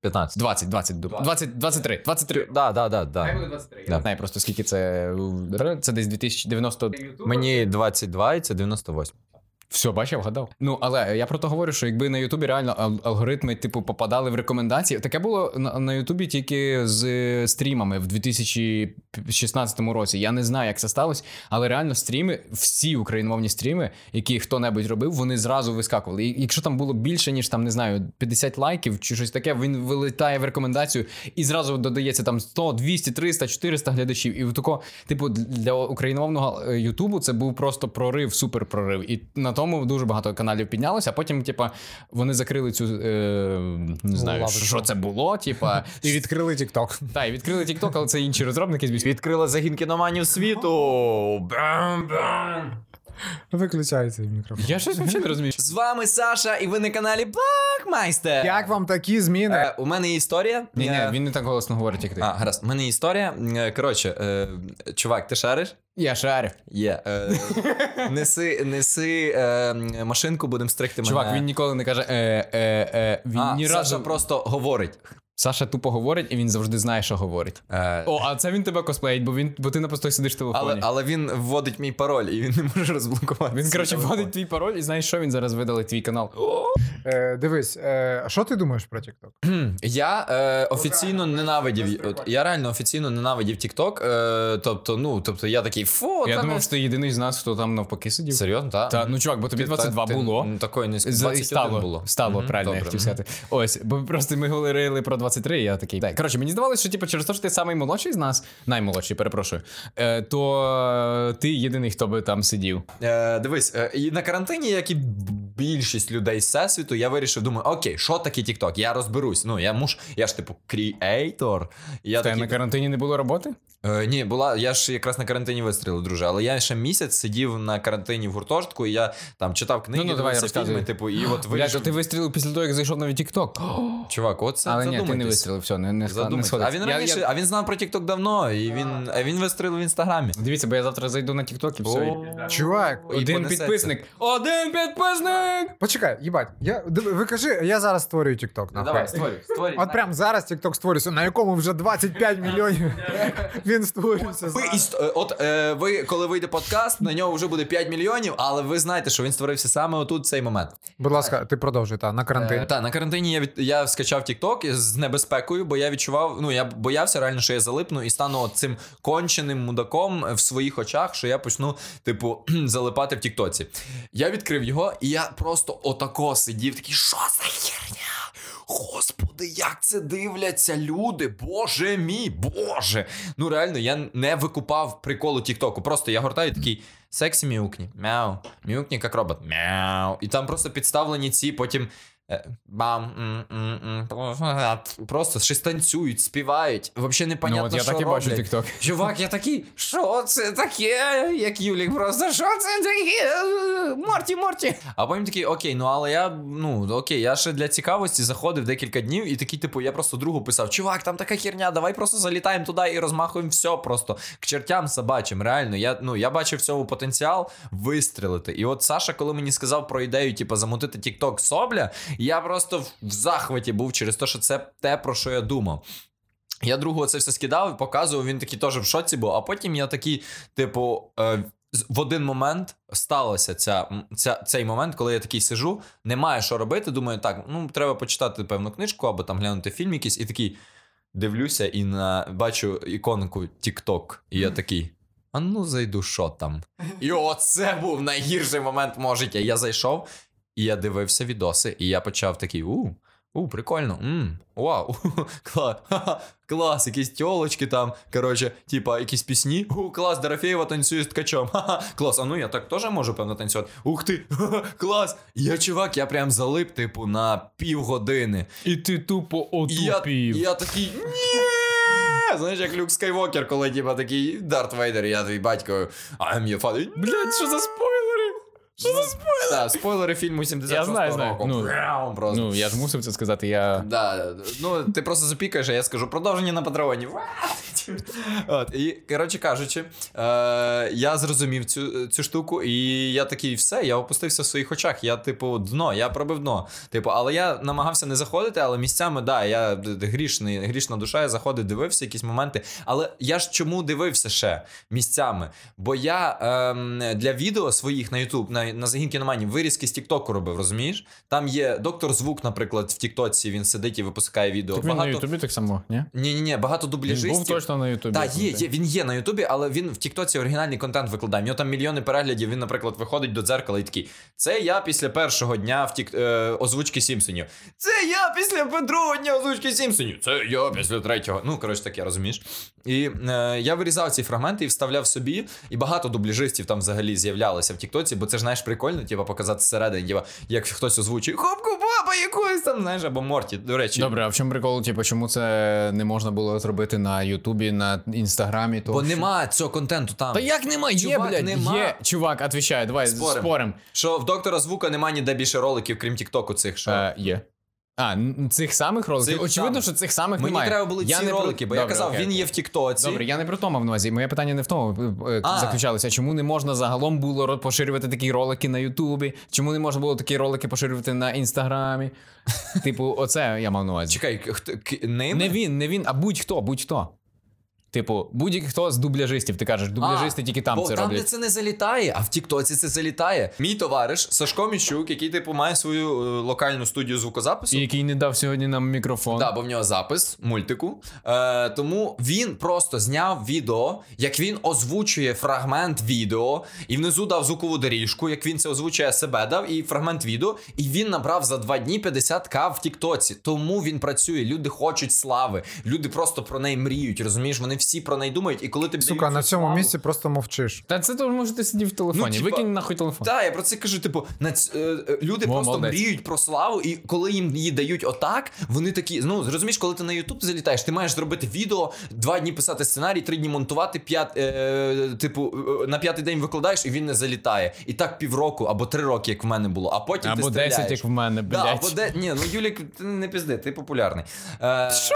15. 20, 20, 20, 23, 23. Да, да, да, да. 23. Да. не знаю просто скільки це. Це десь 2090. Мені 22 і це 98. Все, бачив, я вгадав. Ну, але я про то говорю, що якби на Ютубі реально ал- алгоритми, типу, попадали в рекомендації. Таке було на, Ютубі тільки з стрімами в 2016 році. Я не знаю, як це сталося, але реально стріми, всі україномовні стріми, які хто-небудь робив, вони зразу вискакували. І якщо там було більше, ніж там, не знаю, 50 лайків чи щось таке, він вилітає в рекомендацію і зразу додається там 100, 200, 300, 400 глядачів. І тако, типу, для україномовного е, Ютубу це був просто прорив, супер прорив. І на тому дуже багато каналів піднялося, а потім, типа, вони закрили цю е, не знаю, Лавочку. що це було. Типа, <laughs> І відкрили Тікток. та, і відкрили TikTok, але це інші розробники з Відкрила загін кіноманів світу. Бам-бам. Виключай цей мікрофон. Я щось взагалі не розумію. З вами Саша, і ви на каналі Блакмайстер. Як вам такі зміни? Е, у мене є історія. Ні, ні, Я- він не так голосно говорить, як ти. А, гаразд, у мене є історія. Е, Коротше, е, чувак, ти шариш? Я шарю. Є. Е, неси неси е, машинку, будемо стригти Чувак, мене. він ніколи не каже. Е, е, е, він а, ні Саша разу просто говорить. Саша тупо говорить, і він завжди знає, що говорить. Е, О, а це він тебе косплеїть, бо він, бо ти на постої сидиш в телефоні. але, але він вводить мій пароль, і він не може розблокувати. Він, коротше, вводить твій пароль, і знаєш, що він зараз видалить твій канал. Е, дивись, е, що ти думаєш про Тікток? <clears throat> Я е, офіційно ненавидів. От, я реально офіційно ненавидів TikTok. Е, тобто, ну, тобто я такий фу, Я та думав, що ти єдиний з нас, хто там навпаки сидів. Серйозно, так? Та, ну чувак, бо тобі 22 було. Ну, такої не За- 21 стало, було. стало правильно, я хотів сказати. Ось, бо просто ми говорили про 23, я такий. Так. Коротше, мені здавалося, що типу, через те, що ти самий молодший з нас, наймолодший, перепрошую, е, то е, ти єдиний, хто би там сидів. Е, дивись, е, і на карантині, як і більшість людей з всесвіту, я вирішив, думаю, окей, що таке TikTok? Я розберусь. Ну, я муж, я ж типу кріейтор. Я Та такий, на карантині не було роботи? Е, ні, була. Я ж якраз на карантині вистрілив, друже. Але я ще місяць сидів на карантині в гуртожитку, і я там читав книги, Ну, ну, давай, дивився фільми, типу, і от Блядь, вирішив. то ти вистрілив після того, як зайшов на TikTok. <gasps> Чувак, оце Але ні, ти не вистрілив, все, не, не, не сходиться. А він Я- раніше, я- а він знав про TikTok давно, і він, а він вистрілив в інстаграмі. Дивіться, бо я завтра зайду на TikTok і все. і- Чувак, І Один понесеться. підписник! Один підписник! почекай, їбать, я, диви- ви кажи, я зараз створюю Тікток. Ну, давай, створюй, створюй. От прямо зараз TikTok створюється, на якому вже 25 мільйонів <laughs> він створюється. Ви, іст... е, от е, ви, коли вийде подкаст, на нього вже буде 5 мільйонів, але ви знаєте, що він створився саме отут в цей момент. Будь ласка, ти продовжуй, та, на карантин. Е, та, на карантині я, від... я скачав TikTok з небезпекою, бо я відчував, ну я боявся реально, що я залипну і стану от цим конченим мудаком в своїх очах, що я почну, типу, <clears throat> залипати в Тіктоці. Я відкрив його, і я просто отако сидів, такий, що за херня? Господи, як це дивляться люди, боже мій, боже. Ну реально, я не викупав приколу Тіктоку. Просто я гортаю такий сексі мяукні, мяу, мяукні як робот, мяу. І там просто підставлені ці потім. Е, Бам, м, м, м, просто щось танцюють, співають. Взагалі непонятно, Ну, от я що так і бачу роблять. TikTok. Чувак, я такий, що це таке? Як Юлік, просто що це таке? Морті, Морті. А потім такий, окей, ну але я, ну окей, я ще для цікавості заходив декілька днів, і такий, типу, я просто другу писав: чувак, там така херня, давай просто залітаємо туди і розмахуємо все просто к чертям собачим. Реально, я ну я бачив в цьому потенціал вистрілити. І от Саша, коли мені сказав про ідею, типу, замутити TikTok Собля, я просто в захваті був через те, що це те, про що я думав. Я другого це все скидав, і показував, він такий теж в шоці був. А потім я такий, типу, е, в один момент сталося ця, ця, цей момент, коли я такий сижу, немає що робити. Думаю, так, ну треба почитати певну книжку або там глянути фільм якийсь, і такий дивлюся і на бачу іконку TikTok, і я такий. А ну зайду, що там. І оце був найгірший момент мого життя. Я зайшов, і я дивився відоси, і я почав такий: у, у, прикольно, м, вау, <laughs> клас, ха-ха, клас, якісь тьолочки там, коротше, типа, якісь пісні. У, клас, Дорофєєва танцює з ткачом. <laughs> Ха-ха, клас, а ну я так теж можу, певно, танцювати. Ух ти, <laughs> ха-ха, клас. Я, чувак, я прям залип, типу, на півгодини. І ти тупо І я, я такий. Ні! Знаєш, як Люк Скайвокер, коли типа такий Дарт Вейдер, я твій батько. I'm your father. Блядь, що за спойлери? Що за спойлери? Так, спойлери фільму 76 Я знаю, знаю. року. Ну, Прям просто. Ну, я ж мусив це сказати, я. Да, ну ти просто запікаєш, а я скажу продовження на патреоні. От, і, коротше кажучи, е, я зрозумів цю, цю штуку, і я такий, все, я опустився в своїх очах. Я, типу, дно, я пробив дно. Типу, але я намагався не заходити, але місцями, да, я д- д- грішний, грішна душа, я заходив, дивився якісь моменти. Але я ж чому дивився ще місцями? Бо я ем, для відео своїх на YouTube, на, на загін кіномані, вирізки з Тіктоку робив, розумієш? Там є доктор звук, наприклад, в Тіктоці, він сидить і випускає відео. Так він на Ютубі так само, ні? Ні, ні, ні, багато Він був точно на Ютубі. Так, є, є, він є на Ютубі, але він в Тіктоці оригінальний контент викладає. В нього там мільйони переглядів. Він, наприклад, виходить до дзеркала і такий: Це я після першого дня в тік... е, озвучки Сімпсонів. Це я після другого дня озвучки Сімпсонів. Це я після третього. Ну, коротше, таке, розумієш. І е, я вирізав ці фрагменти і вставляв собі. І багато дубляжистів там взагалі з'являлося в Тіктоці, бо це ж знаєш прикольно, типу, показати всередині, типу, як хтось озвучує хопку баба якоїсь там, знаєш, або Морті. До речі, Добре, а в чому прикол? Типу, чому це не можна було зробити на Ютубі, на інстаграмі? То бо що? нема цього контенту там. Та як нема? Є, Чувак, блядь, нема. є. Чувак, отвічай, давай Спорим. спорим. Що в доктора звука нема ніде більше роликів, крім Тіктоку цих, що. Е, є. А, цих самих роликів? Цих Очевидно, самих. що цих самих Мені немає. треба були Я ці не про- ролики, бо я казав, окей, він окей. є в Тіктоці. Добре, я не про то мав на увазі. Моє питання не в тому е, А. заключалося. Чому не можна загалом було поширювати такі ролики на Ютубі? Чому не можна було такі ролики поширювати на інстаграмі? <laughs> Типу, оце я мав на увазі. Чекай, хто? Не він, не він, а будь-хто, будь-хто. Типу, будь-хто з дубляжистів. Ти кажеш, дубляжисти А, тільки там бо це там, роблять. де це не залітає, а в Тіктоці це залітає. Мій товариш Сашко Міщук, який типу має свою е, локальну студію звукозапису. І який не дав сьогодні нам мікрофон. Да, бо в нього запис мультику. Е, тому він просто зняв відео, як він озвучує фрагмент відео, і внизу дав звукову доріжку, як він це озвучує себе, дав і фрагмент відео. І він набрав за два дні 50к в Тіктоці. Тому він працює. Люди хочуть слави. Люди просто про неї мріють. Розумієш, вони всі про неї думають. І коли тобі Сука, дають на цьому славу- місці просто мовчиш. Та це то може ти сидів в телефоні. Ну, типа- Викинь нахуй телефон. Так, я про це кажу. Типу, на ць- е, е, люди Во, просто молодець. мріють про славу, і коли їм її дають отак, вони такі. Ну зрозумієш, коли ти на Ютуб залітаєш, ти маєш зробити відео, два дні писати сценарій, три дні монтувати, п'ят, е, типу, е, на п'ятий день викладаєш, і він не залітає. І так півроку або три роки, як в мене було. А потім Або ти стріляєш. 10, як в мене, Да, або де... Ні, ну Юлік, ти не пізди, ти популярний. Е... Що?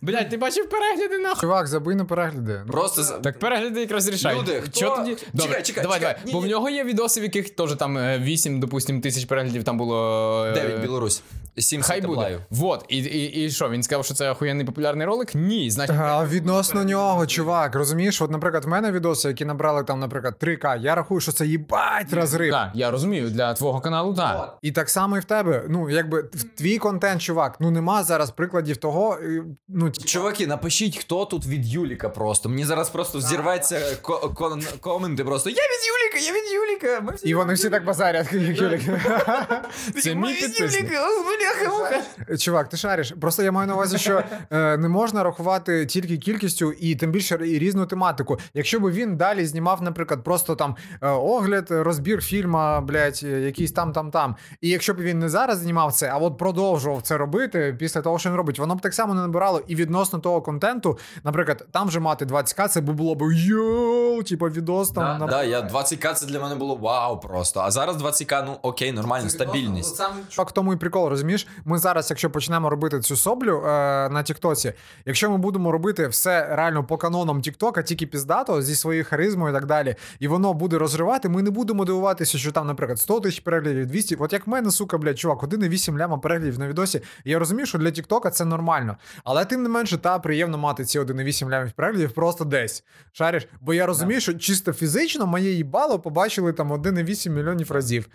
Блять, ти бачив перегляди нахуй? Чувак, забий на перегляди. Ну, Просто за- Так перегляди якраз рішають. Люди, хто- Чо тоді? Чекай, Добре, чекай, давай, чекай. давай. Ні, Бо в ні. нього є відоси, в яких теж там е, 8, допустим, тисяч переглядів там було. е, 9 Білорусь. 7 Хай буде. Вот. І, і, і що, він сказав, що це охуєнний популярний ролик? Ні, значить. А відносно нього, чувак, розумієш, от, наприклад, в мене відоси, які набрали там, наприклад, 3К, я рахую, що це їбать розрив. Так, я розумію, для твого каналу, так. І так само і в тебе. Ну, якби в твій контент, чувак, ну нема зараз прикладів того. і, Ну, Чуваки, напишіть, хто тут від Юліка просто. Мені зараз просто взірветься коменти просто. Я від Юліка, я від Юліка. Ми всі і вони всі так базарять, як Юлік. <laughs> Це мій від підписник. Бляха-муха. Чувак, ти шариш. Просто я маю на увазі, що е, не можна рахувати тільки кількістю і тим більше і різну тематику. Якщо би він далі знімав, наприклад, просто там е, огляд, розбір фільма, блядь, е, якийсь там, там, там. І якщо б він не зараз знімав це, а от продовжував це робити після того, що він робить, воно б так само не набирало. І відносно того контенту, наприклад, там вже мати 20к, це б було б йоу, типу відос там. на- Да, я 20к це для мене було вау просто. А зараз 20к, ну окей, нормально, стабільність. Так тому і прикол, розумієш? Ми зараз, якщо почнемо робити цю соблю е, на Тіктоці, якщо ми будемо робити все реально по канонам Тіктока, тільки піздато зі своєю харизмою і так далі, і воно буде розривати, ми не будемо дивуватися, що там, наприклад, 100 тисяч переглядів, 200. От як в мене, сука, блядь, чувак, 1,8 ляма переглядів на відосі. І я розумію, що для Тіктока це нормально. Але тим не менше, та приємно мати ці 1,8 лямів переглядів просто десь. Шариш? Бо я розумію, що чисто фізично моє їбало побачили там 1,8 мільйонів разів.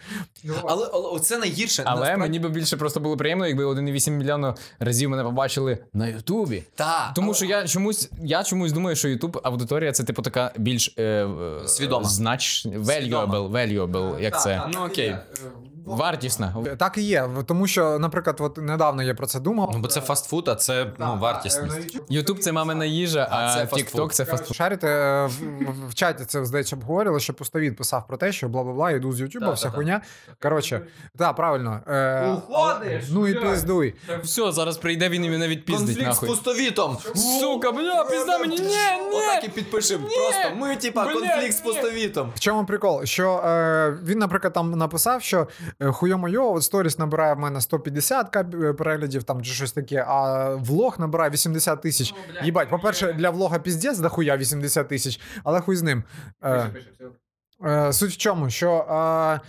Але, але оце найгірше. Але насправді- мені би більше просто було приємно, якби 1,8 мільйона разів мене побачили на Ютубі. Та, Тому що я чомусь, я чомусь думаю, що Ютуб аудиторія це типу така більш е, е, Свідома. Знач, valuable, valuable, як це. Ну окей. Вартісна. Так і є, тому що, наприклад, от недавно я про це думав. Ну бо це фастфуд, а це ну, вартісність. Ютуб це мамина їжа, А, а це фастфуд. Шарите е, в, в, в чаті це здається обговорили, що Пустовід писав про те, що бла бла бла, йду з Ютуба, вся да, да. хуйня. Коротше, так, правильно. Е, Уходиш, Ну і пиздуй. Все, зараз прийде він і мене відпіздить Конфлікт з пустовітом. Сука, бля, пізда мені, ні, Отак і ні. підпишемо. Просто ми, типа, конфлікт з пустовітом. В чому прикол? Що е, він, наприклад, там написав, що е, хуйо-моє, от сторіс набирає в мене 150 к переглядів, там чи щось таке, а влог набирає 80 тисяч. Їбать, по-перше, для влога піздець да хуя 80 тисяч, але хуй з ним. Е, Е, Суть в чому, що е, е,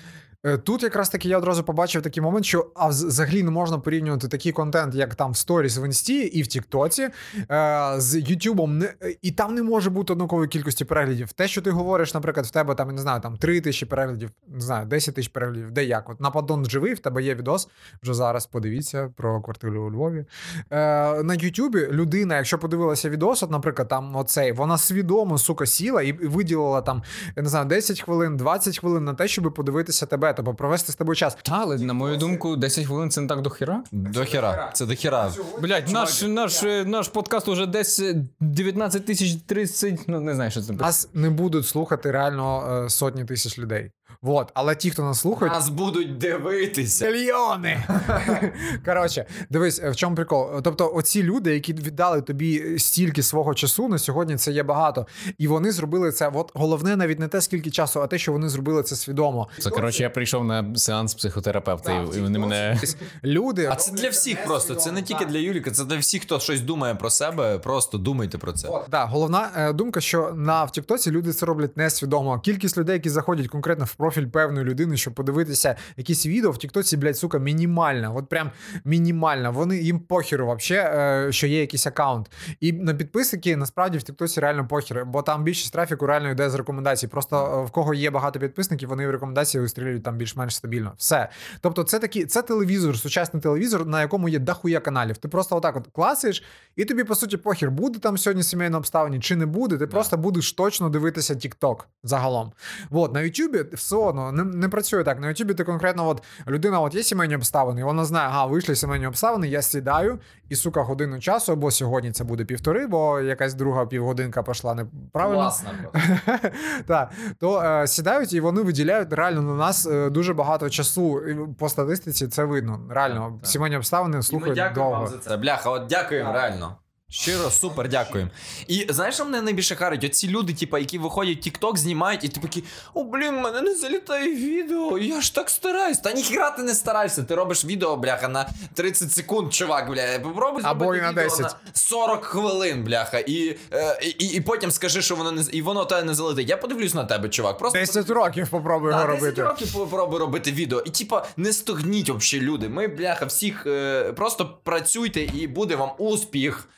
тут якраз таки я одразу побачив такий момент, що а взагалі не можна порівнювати такий контент, як там в сторіс в інсті і в Тіктоці е, з Ютубом. Е, і там не може бути однакової кількості переглядів. Те, що ти говориш, наприклад, в тебе там, я не знаю, там 3 тисячі переглядів, не знаю, 10 тисяч переглядів, де як. От на поддон живий, в тебе є відос. Вже зараз подивіться про квартиру у Львові. Е, на Ютубі людина, якщо подивилася відос, от, наприклад, там оцей, вона свідомо, сука, сіла і виділила там, я не знаю, 10 хвилин, 20 хвилин на те, щоб подивитися тебе, тобто провести з тобою час. Та, але на мою думку, 10 хвилин це не так до хіра. До хіра. Це до хіра. Блять, наш, наш, е, наш подкаст уже десь е, 19 тисяч 30, ну не знаю, що це. Нас не будуть слухати реально е, сотні тисяч людей. Вот. Але ті, хто нас слухають, Нас будуть дивитися. Мільйони. <laughs> Коротше, дивись, в чому прикол. Тобто, оці люди, які віддали тобі стільки свого часу, на сьогодні це є багато. І вони зробили це. От головне навіть не те, скільки часу, а те, що вони зробили це свідомо. Це коротше, я прийшов на сеанс психотерапевта, і- і вони мене. Люди, А це для всіх просто. Це не тільки для Юліка, це для всіх, хто щось думає про себе. Просто думайте про це. Да, головна е, думка, що на в Тіктоці люди це роблять несвідомо. Кількість людей, які заходять конкретно в профіль певної людини, щоб подивитися якісь відео в Тіктоці, блядь, сука, мінімальна. От прям мінімальна. Вони їм похеру вообще, е, що є якийсь аккаунт. І на підписники насправді в Тіктоці реально похер, бо там більшість трафіку реально йде з рекомендацій. Просто е, в кого є багато підписників, вони в рекомендації вистрілюють там більш-менш стабільно. Все. Тобто, це такі, це телевізор, сучасний телевізор, на якому є дохуя каналів. Ти просто отак от класиш, і тобі, по суті, похер, буде там сьогодні сімейне обставини чи не буде. Ти просто будеш точно дивитися TikTok загалом. Вот, на Ютубі все одно не, не працює так. На Ютубі ти конкретно, от людина, от є сімейні обставини, і вона знає, ага, вийшли сімейні обставини, я сідаю, і сука, годину часу, або сьогодні це буде півтори, бо якась друга півгодинка пішла неправильно. <laughs> Так, то е, сідають і вони виділяють реально на нас е, дуже багато часу. По статистиці це видно. Реально, сімейні обставини слухають довго. Це бляха, от дякуємо реально. Щиро, супер, дякуємо. І знаєш, що мене найбільше харить? Оці люди, типу, які виходять TikTok, знімають, і ти такі, о, блін, мене не залітає відео, я ж так стараюсь. Та ніхіра ти не старайся, ти робиш відео, бляха, на 30 секунд, чувак, бля. Попробуй Або зробити і на відео 10. на 40 хвилин, бляха, і, е, і, і потім скажи, що воно не і воно тебе не залетить. Я подивлюсь на тебе, чувак. Просто 10 років попробуй його 10 років попробуй робити відео. І типа не стогніть взагалі люди. Ми, бляха, всіх е, просто працюйте і буде вам успіх.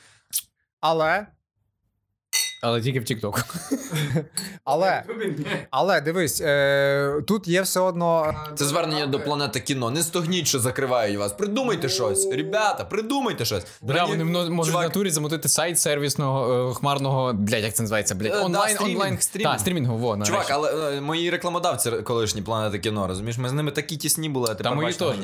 Але, Але тільки в TikTok. <laughs> але, <laughs> але дивись, е, тут є все одно. е, Це звернення до планети кіно. Не стогніть, що закривають вас. Придумайте щось. Ребята, придумайте щось. Бля, вони можуть в натурі замутити сайт сервісного е, хмарного, блядь, як це називається, блядь, Е, да, онлайн, стрімінг, онлайн, стрімінг. Так, стрімінгу, во. Чувак, але е, мої рекламодавці колишні планети кіно, розумієш? Ми з ними такі тісні були, а тепер мої бач,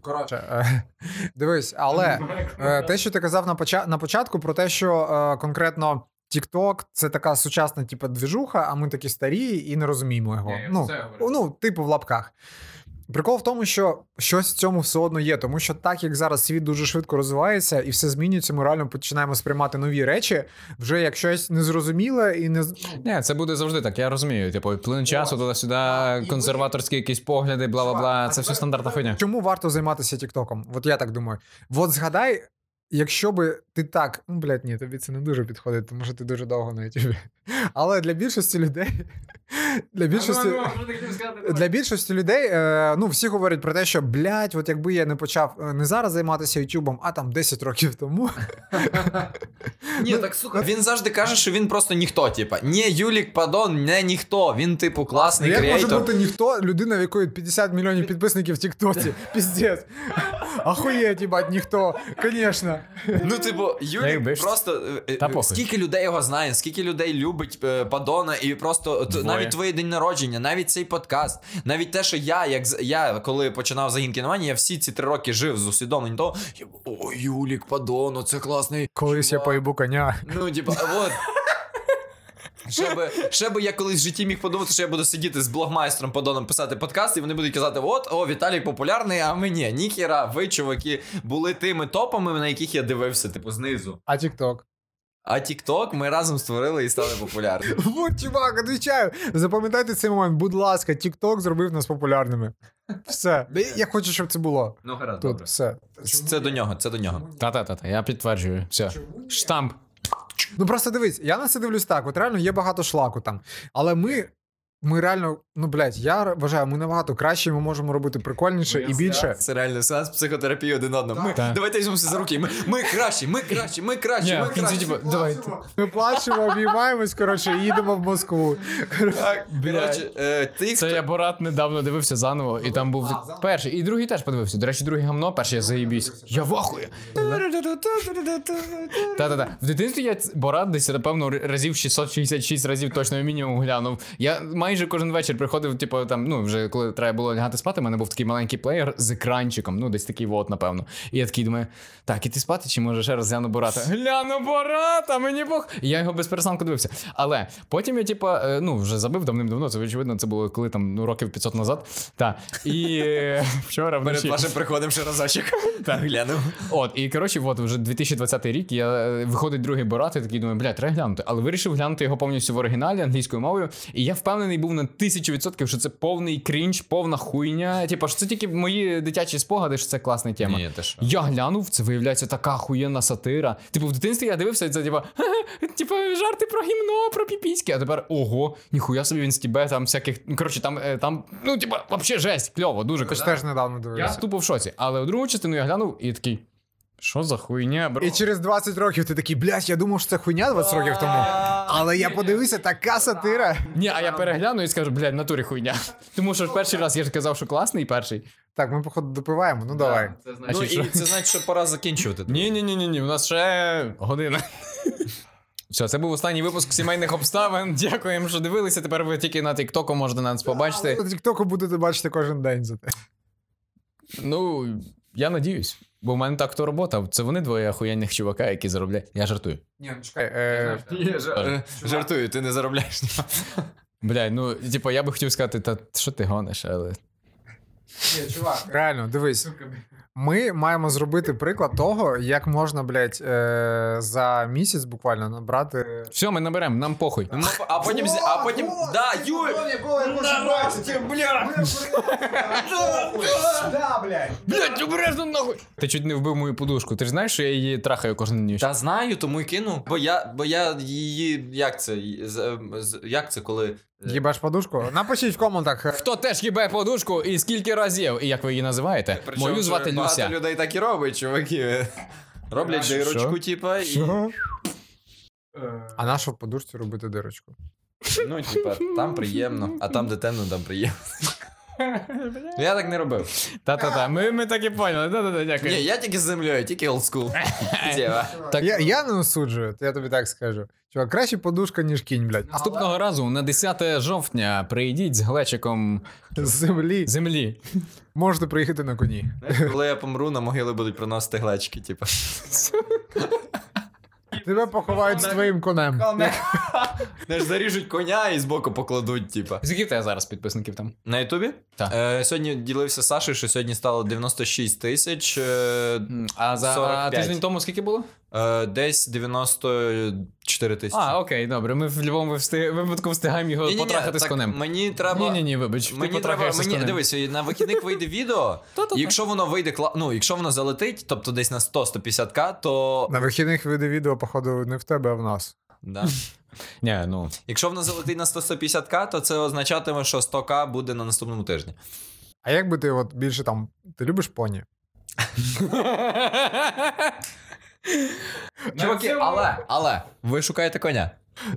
Коротше, е, <laughs> дивись, але е, те, що ти казав на, на початку, про те, що е, конкретно TikTok це така сучасна, типу, двіжуха, а ми такі старі і не розуміємо його. Ні, ну, ну, типу, в лапках. Прикол в тому, що щось в цьому все одно є, тому що так як зараз світ дуже швидко розвивається і все змінюється, ми реально починаємо сприймати нові речі, вже як щось незрозуміле і не з- Ні, це буде завжди так, я розумію. Типу, плин часу туди-сюди, консерваторські якісь погляди, бла бла бла. Це все стандартна хуйня. Чому варто займатися Тіктоком? От я так думаю. От згадай, якщо би ти так, ну блядь, ні, тобі це не дуже підходить, тому що ти дуже довго на YouTube. Але для більшості людей. Для більшості, для більшості людей, е, ну, всі говорять про те, що блядь, от якби я не почав е, не зараз займатися Ютубом, а там 10 років тому. <laughs> Ні, так сука. Він завжди каже, що він просто ніхто, типа. Ні, Юлік Падон, не ніхто. Він, типу, класний Як може бути ніхто, людина, в якої 50 мільйонів підписників в Тіктоці? <laughs> Піздець. Ахуєть, їбать, ніхто. Звісно. Ну, типу, Юлік просто. е, е, скільки людей його знає, скільки людей любить е, Падона, і просто навіть твоє день народження, навіть цей подкаст, навіть те, що я, як я, коли починав загін кінування, я всі ці три роки жив з усвідомленням того, я, о, Юлік Падон, це класний. Колись я чувак». поїбу коня. Ну, типа, от. Ще би, ще би я колись в житті міг подумати, що я буду сидіти з блогмайстром Подоном писати подкаст, і вони будуть казати: от, о, Віталій популярний, а ми ні. Ніхіра, ви, чуваки, були тими топами, на яких я дивився, типу, знизу. А Тікток? А TikTok ми разом створили і стали популярними. <laughs> Вот, чувак, отвечаю. Запам'ятайте цей момент, будь ласка, TikTok зробив нас популярними. Все. Я хочу, щоб це було. Ну, гаразд, Тут все. Це до нього, це до нього. Та-та-та, я підтверджую. Все. Штамп. Ну просто дивись, я на це дивлюсь так. От реально є багато шлаку там. Але ми. Ми реально, ну блядь, я вважаю, ми набагато краще, ми можемо робити прикольніше і більше. Це реально сеанс психотерапії один одному. Ми, Так. давайте візьмемося за руки. Ми, ми кращі, ми кращі, ми кращі, ми кращі. типу, давайте. Ми плачемо, обіймаємось, коротше, і їдемо в Москву. Так, коротше, е, ти Це я Борат недавно дивився заново, і там був перший, і другий теж подивився. До речі, другий гамно, перший я заїбісь. Я в ахуї. Та-та-та. В дитинстві я Борат десь, напевно, разів 666 разів точно мінімум глянув. Я майже кожен вечір приходив, типу, там, ну, вже коли треба було лягати спати, у мене був такий маленький плеєр з екранчиком, ну, десь такий вот, напевно. І я такий думаю, так, іти спати, чи може ще раз гляну Бората? Гляну Бората, мені бог. І я його без перестанку дивився. Але потім я, типу, е, ну, вже забив давним-давно, це очевидно, це було коли там ну, років 500 назад. Та. І <laughs> вчора перед вночі. вашим приходом ще разочок. Так, глянув. От, і коротше, от вже 2020 рік я е, виходить другий Борат, і такий думаю, блядь, треба глянути. Але вирішив глянути його повністю в оригіналі англійською мовою. І я впевнений був на тисячу відсотків, що це повний крінж, повна хуйня. Типа, що це тільки мої дитячі спогади, що це класна тема. Ні, ти що? Я глянув, це виявляється така хуєнна сатира. Типу, в дитинстві я дивився, і це типа, <laughs> типа жарти про гімно, про піпіськи. А тепер ого, ніхуя собі він стібе, там всяких. ну, Коротше, там, е, там, ну, типа, вообще жесть, кльово, дуже Ти ж теж недавно Я дивився. тупо в шоці. Але у другу частину я глянув і такий. Що за хуйня, бро? І через 20 років ти такий, блядь, я думав, що це хуйня 20 років тому. Але я подивився, така сатира. Ні, а я перегляну і скажу, блядь, в натурі хуйня. <laughs> Тому що ж перший раз я ж казав, що класний перший. Так, ми, походу, допиваємо, ну давай. Це Ну, і це значить, що пора закінчувати. Ні, ні, ні, ні, ні, у нас ще година. <laughs> Все, це був останній випуск сімейних обставин. <laughs> Дякуємо, що дивилися. Тепер ви тільки на Тіктоку можете нас побачити. На Тіктоку будете бачити кожен день за те. Ну, я надіюсь. Бо в мене так то робота. Це вони двоє охуєнних чувака, які заробляють. Я жартую. Ні, ну чекай. Е, Е, Жартую, ти не заробляєш. Блядь, ну, типу, я би хотів сказати, та що ти гониш, але. ні, чувак. Реально, дивись. Ми маємо зробити приклад того, як можна, блядь, е, за місяць буквально набрати. Все, ми наберемо, нам похуй. А потім, зі- а потім, да, Юль! Блять, обережно нахуй! Ти чуть не вбив мою подушку. Ти ж знаєш, що я її трахаю кожну ніч? Та знаю, тому й кину. Бо я, бо я її, як це, з- з- як це, коли... Їбаш подушку? Напишіть в коментах. Хто теж їбає подушку і скільки разів? І як ви її називаєте? Причому, Мою звати Люся. Багато людей так і робить, чуваки. Роблять Що? дирочку, типа, і... Що? А на що в подушці робити дирочку? Ну, типа, там приємно, а там, де темно, там приємно. Ну, я так не робив. Та-та-та, ми, ми так і поняли. Та-та-та, дякую. Ні, я тільки з землею, тільки old school. <laughs> Дєва. Так. Я, я не осуджую, я тобі так скажу. Чувак, краще подушка, ніж кінь, блядь. Наступного разу на 10 жовтня прийдіть з глечиком землі землі. можете приїхати на коні. Знаєш, Коли я помру, на могили будуть приносити глечики, типа. <laughs> Тебе поховають з твоїм конем. Не ж <laughs> заріжуть коня і збоку покладуть, типа. Скільки тебе зараз підписників там? На Ютубі? Так. Е, сьогодні ділився Сашою, що сьогодні стало 96 тисяч. Е, А за 45. тиждень тому скільки було? Е, десь 94 тисячі. А, окей, добре. Ми в будь-якому встиг- випадку встигаємо його Ні-ні-ні, потрахати з так конем. Мені треба. Ні, ні, ні, вибач. ти Мені треба, потрахаєшся з мені конем. дивись, на вихідних вийде відео. <laughs> І якщо воно вийде кла... ну, якщо воно залетить, тобто десь на 100-150к, то. На вихідних вийде відео, походу, не в тебе, а в нас. Да. <laughs> Ні, ну. Якщо воно залетить на 100-150к, то це означатиме, що 100к буде на наступному тижні. А як би ти от більше там. Ти любиш поні? <laughs> Чуваки, але, але, ви шукаєте коня.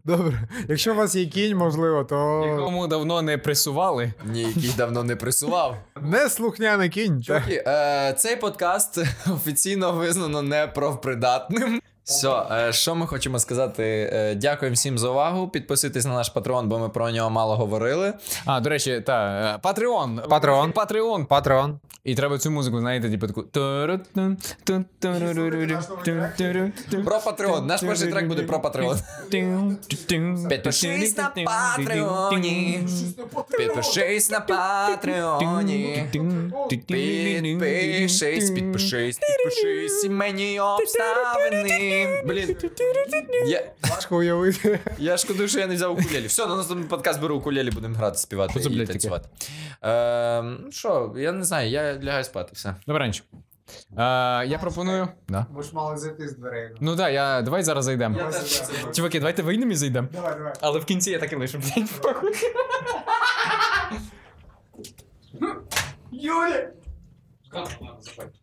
Добре. Якщо у вас є кінь, можливо, то Якому давно не пресували. Ні, який давно не присував. не слухняний кінь. Чуваки, е, цей подкаст <laughs> офіційно визнано неправопридатним. Все, е, що ми хочемо сказати? Е, дякуємо всім за увагу. Підписуйтесь на наш патрон, бо ми про нього мало говорили. А, до речі, та, Патреон. Патреон. Патреон. Патрон. І треба цю музику, знаєте, типу таку. Про Патреон. Наш перший трек буде про Патреон. Підпишись на Патреоні. Підпишись на Патреоні. Підпишись, підпишись, підпишись, мені обставини. Блін, я, Важко уявити. я шкодую, що я не взяв укулелі. Все, на наступний подкаст беру укулелі, будемо грати, співати це, і блядь, таке? танцювати. Е, ну Що, я не знаю, я лягаю спати, все. Добранч. Е, я пропоную. Да. Ми ж мали зайти з дверей. Ну так, я... давай зараз зайдемо. Я теж це думаю. Чуваки, давайте вийдемо і зайдемо. Давай, давай. Але в кінці я так і лишу. блядь, похуй. Юлі! Ладно, заходь.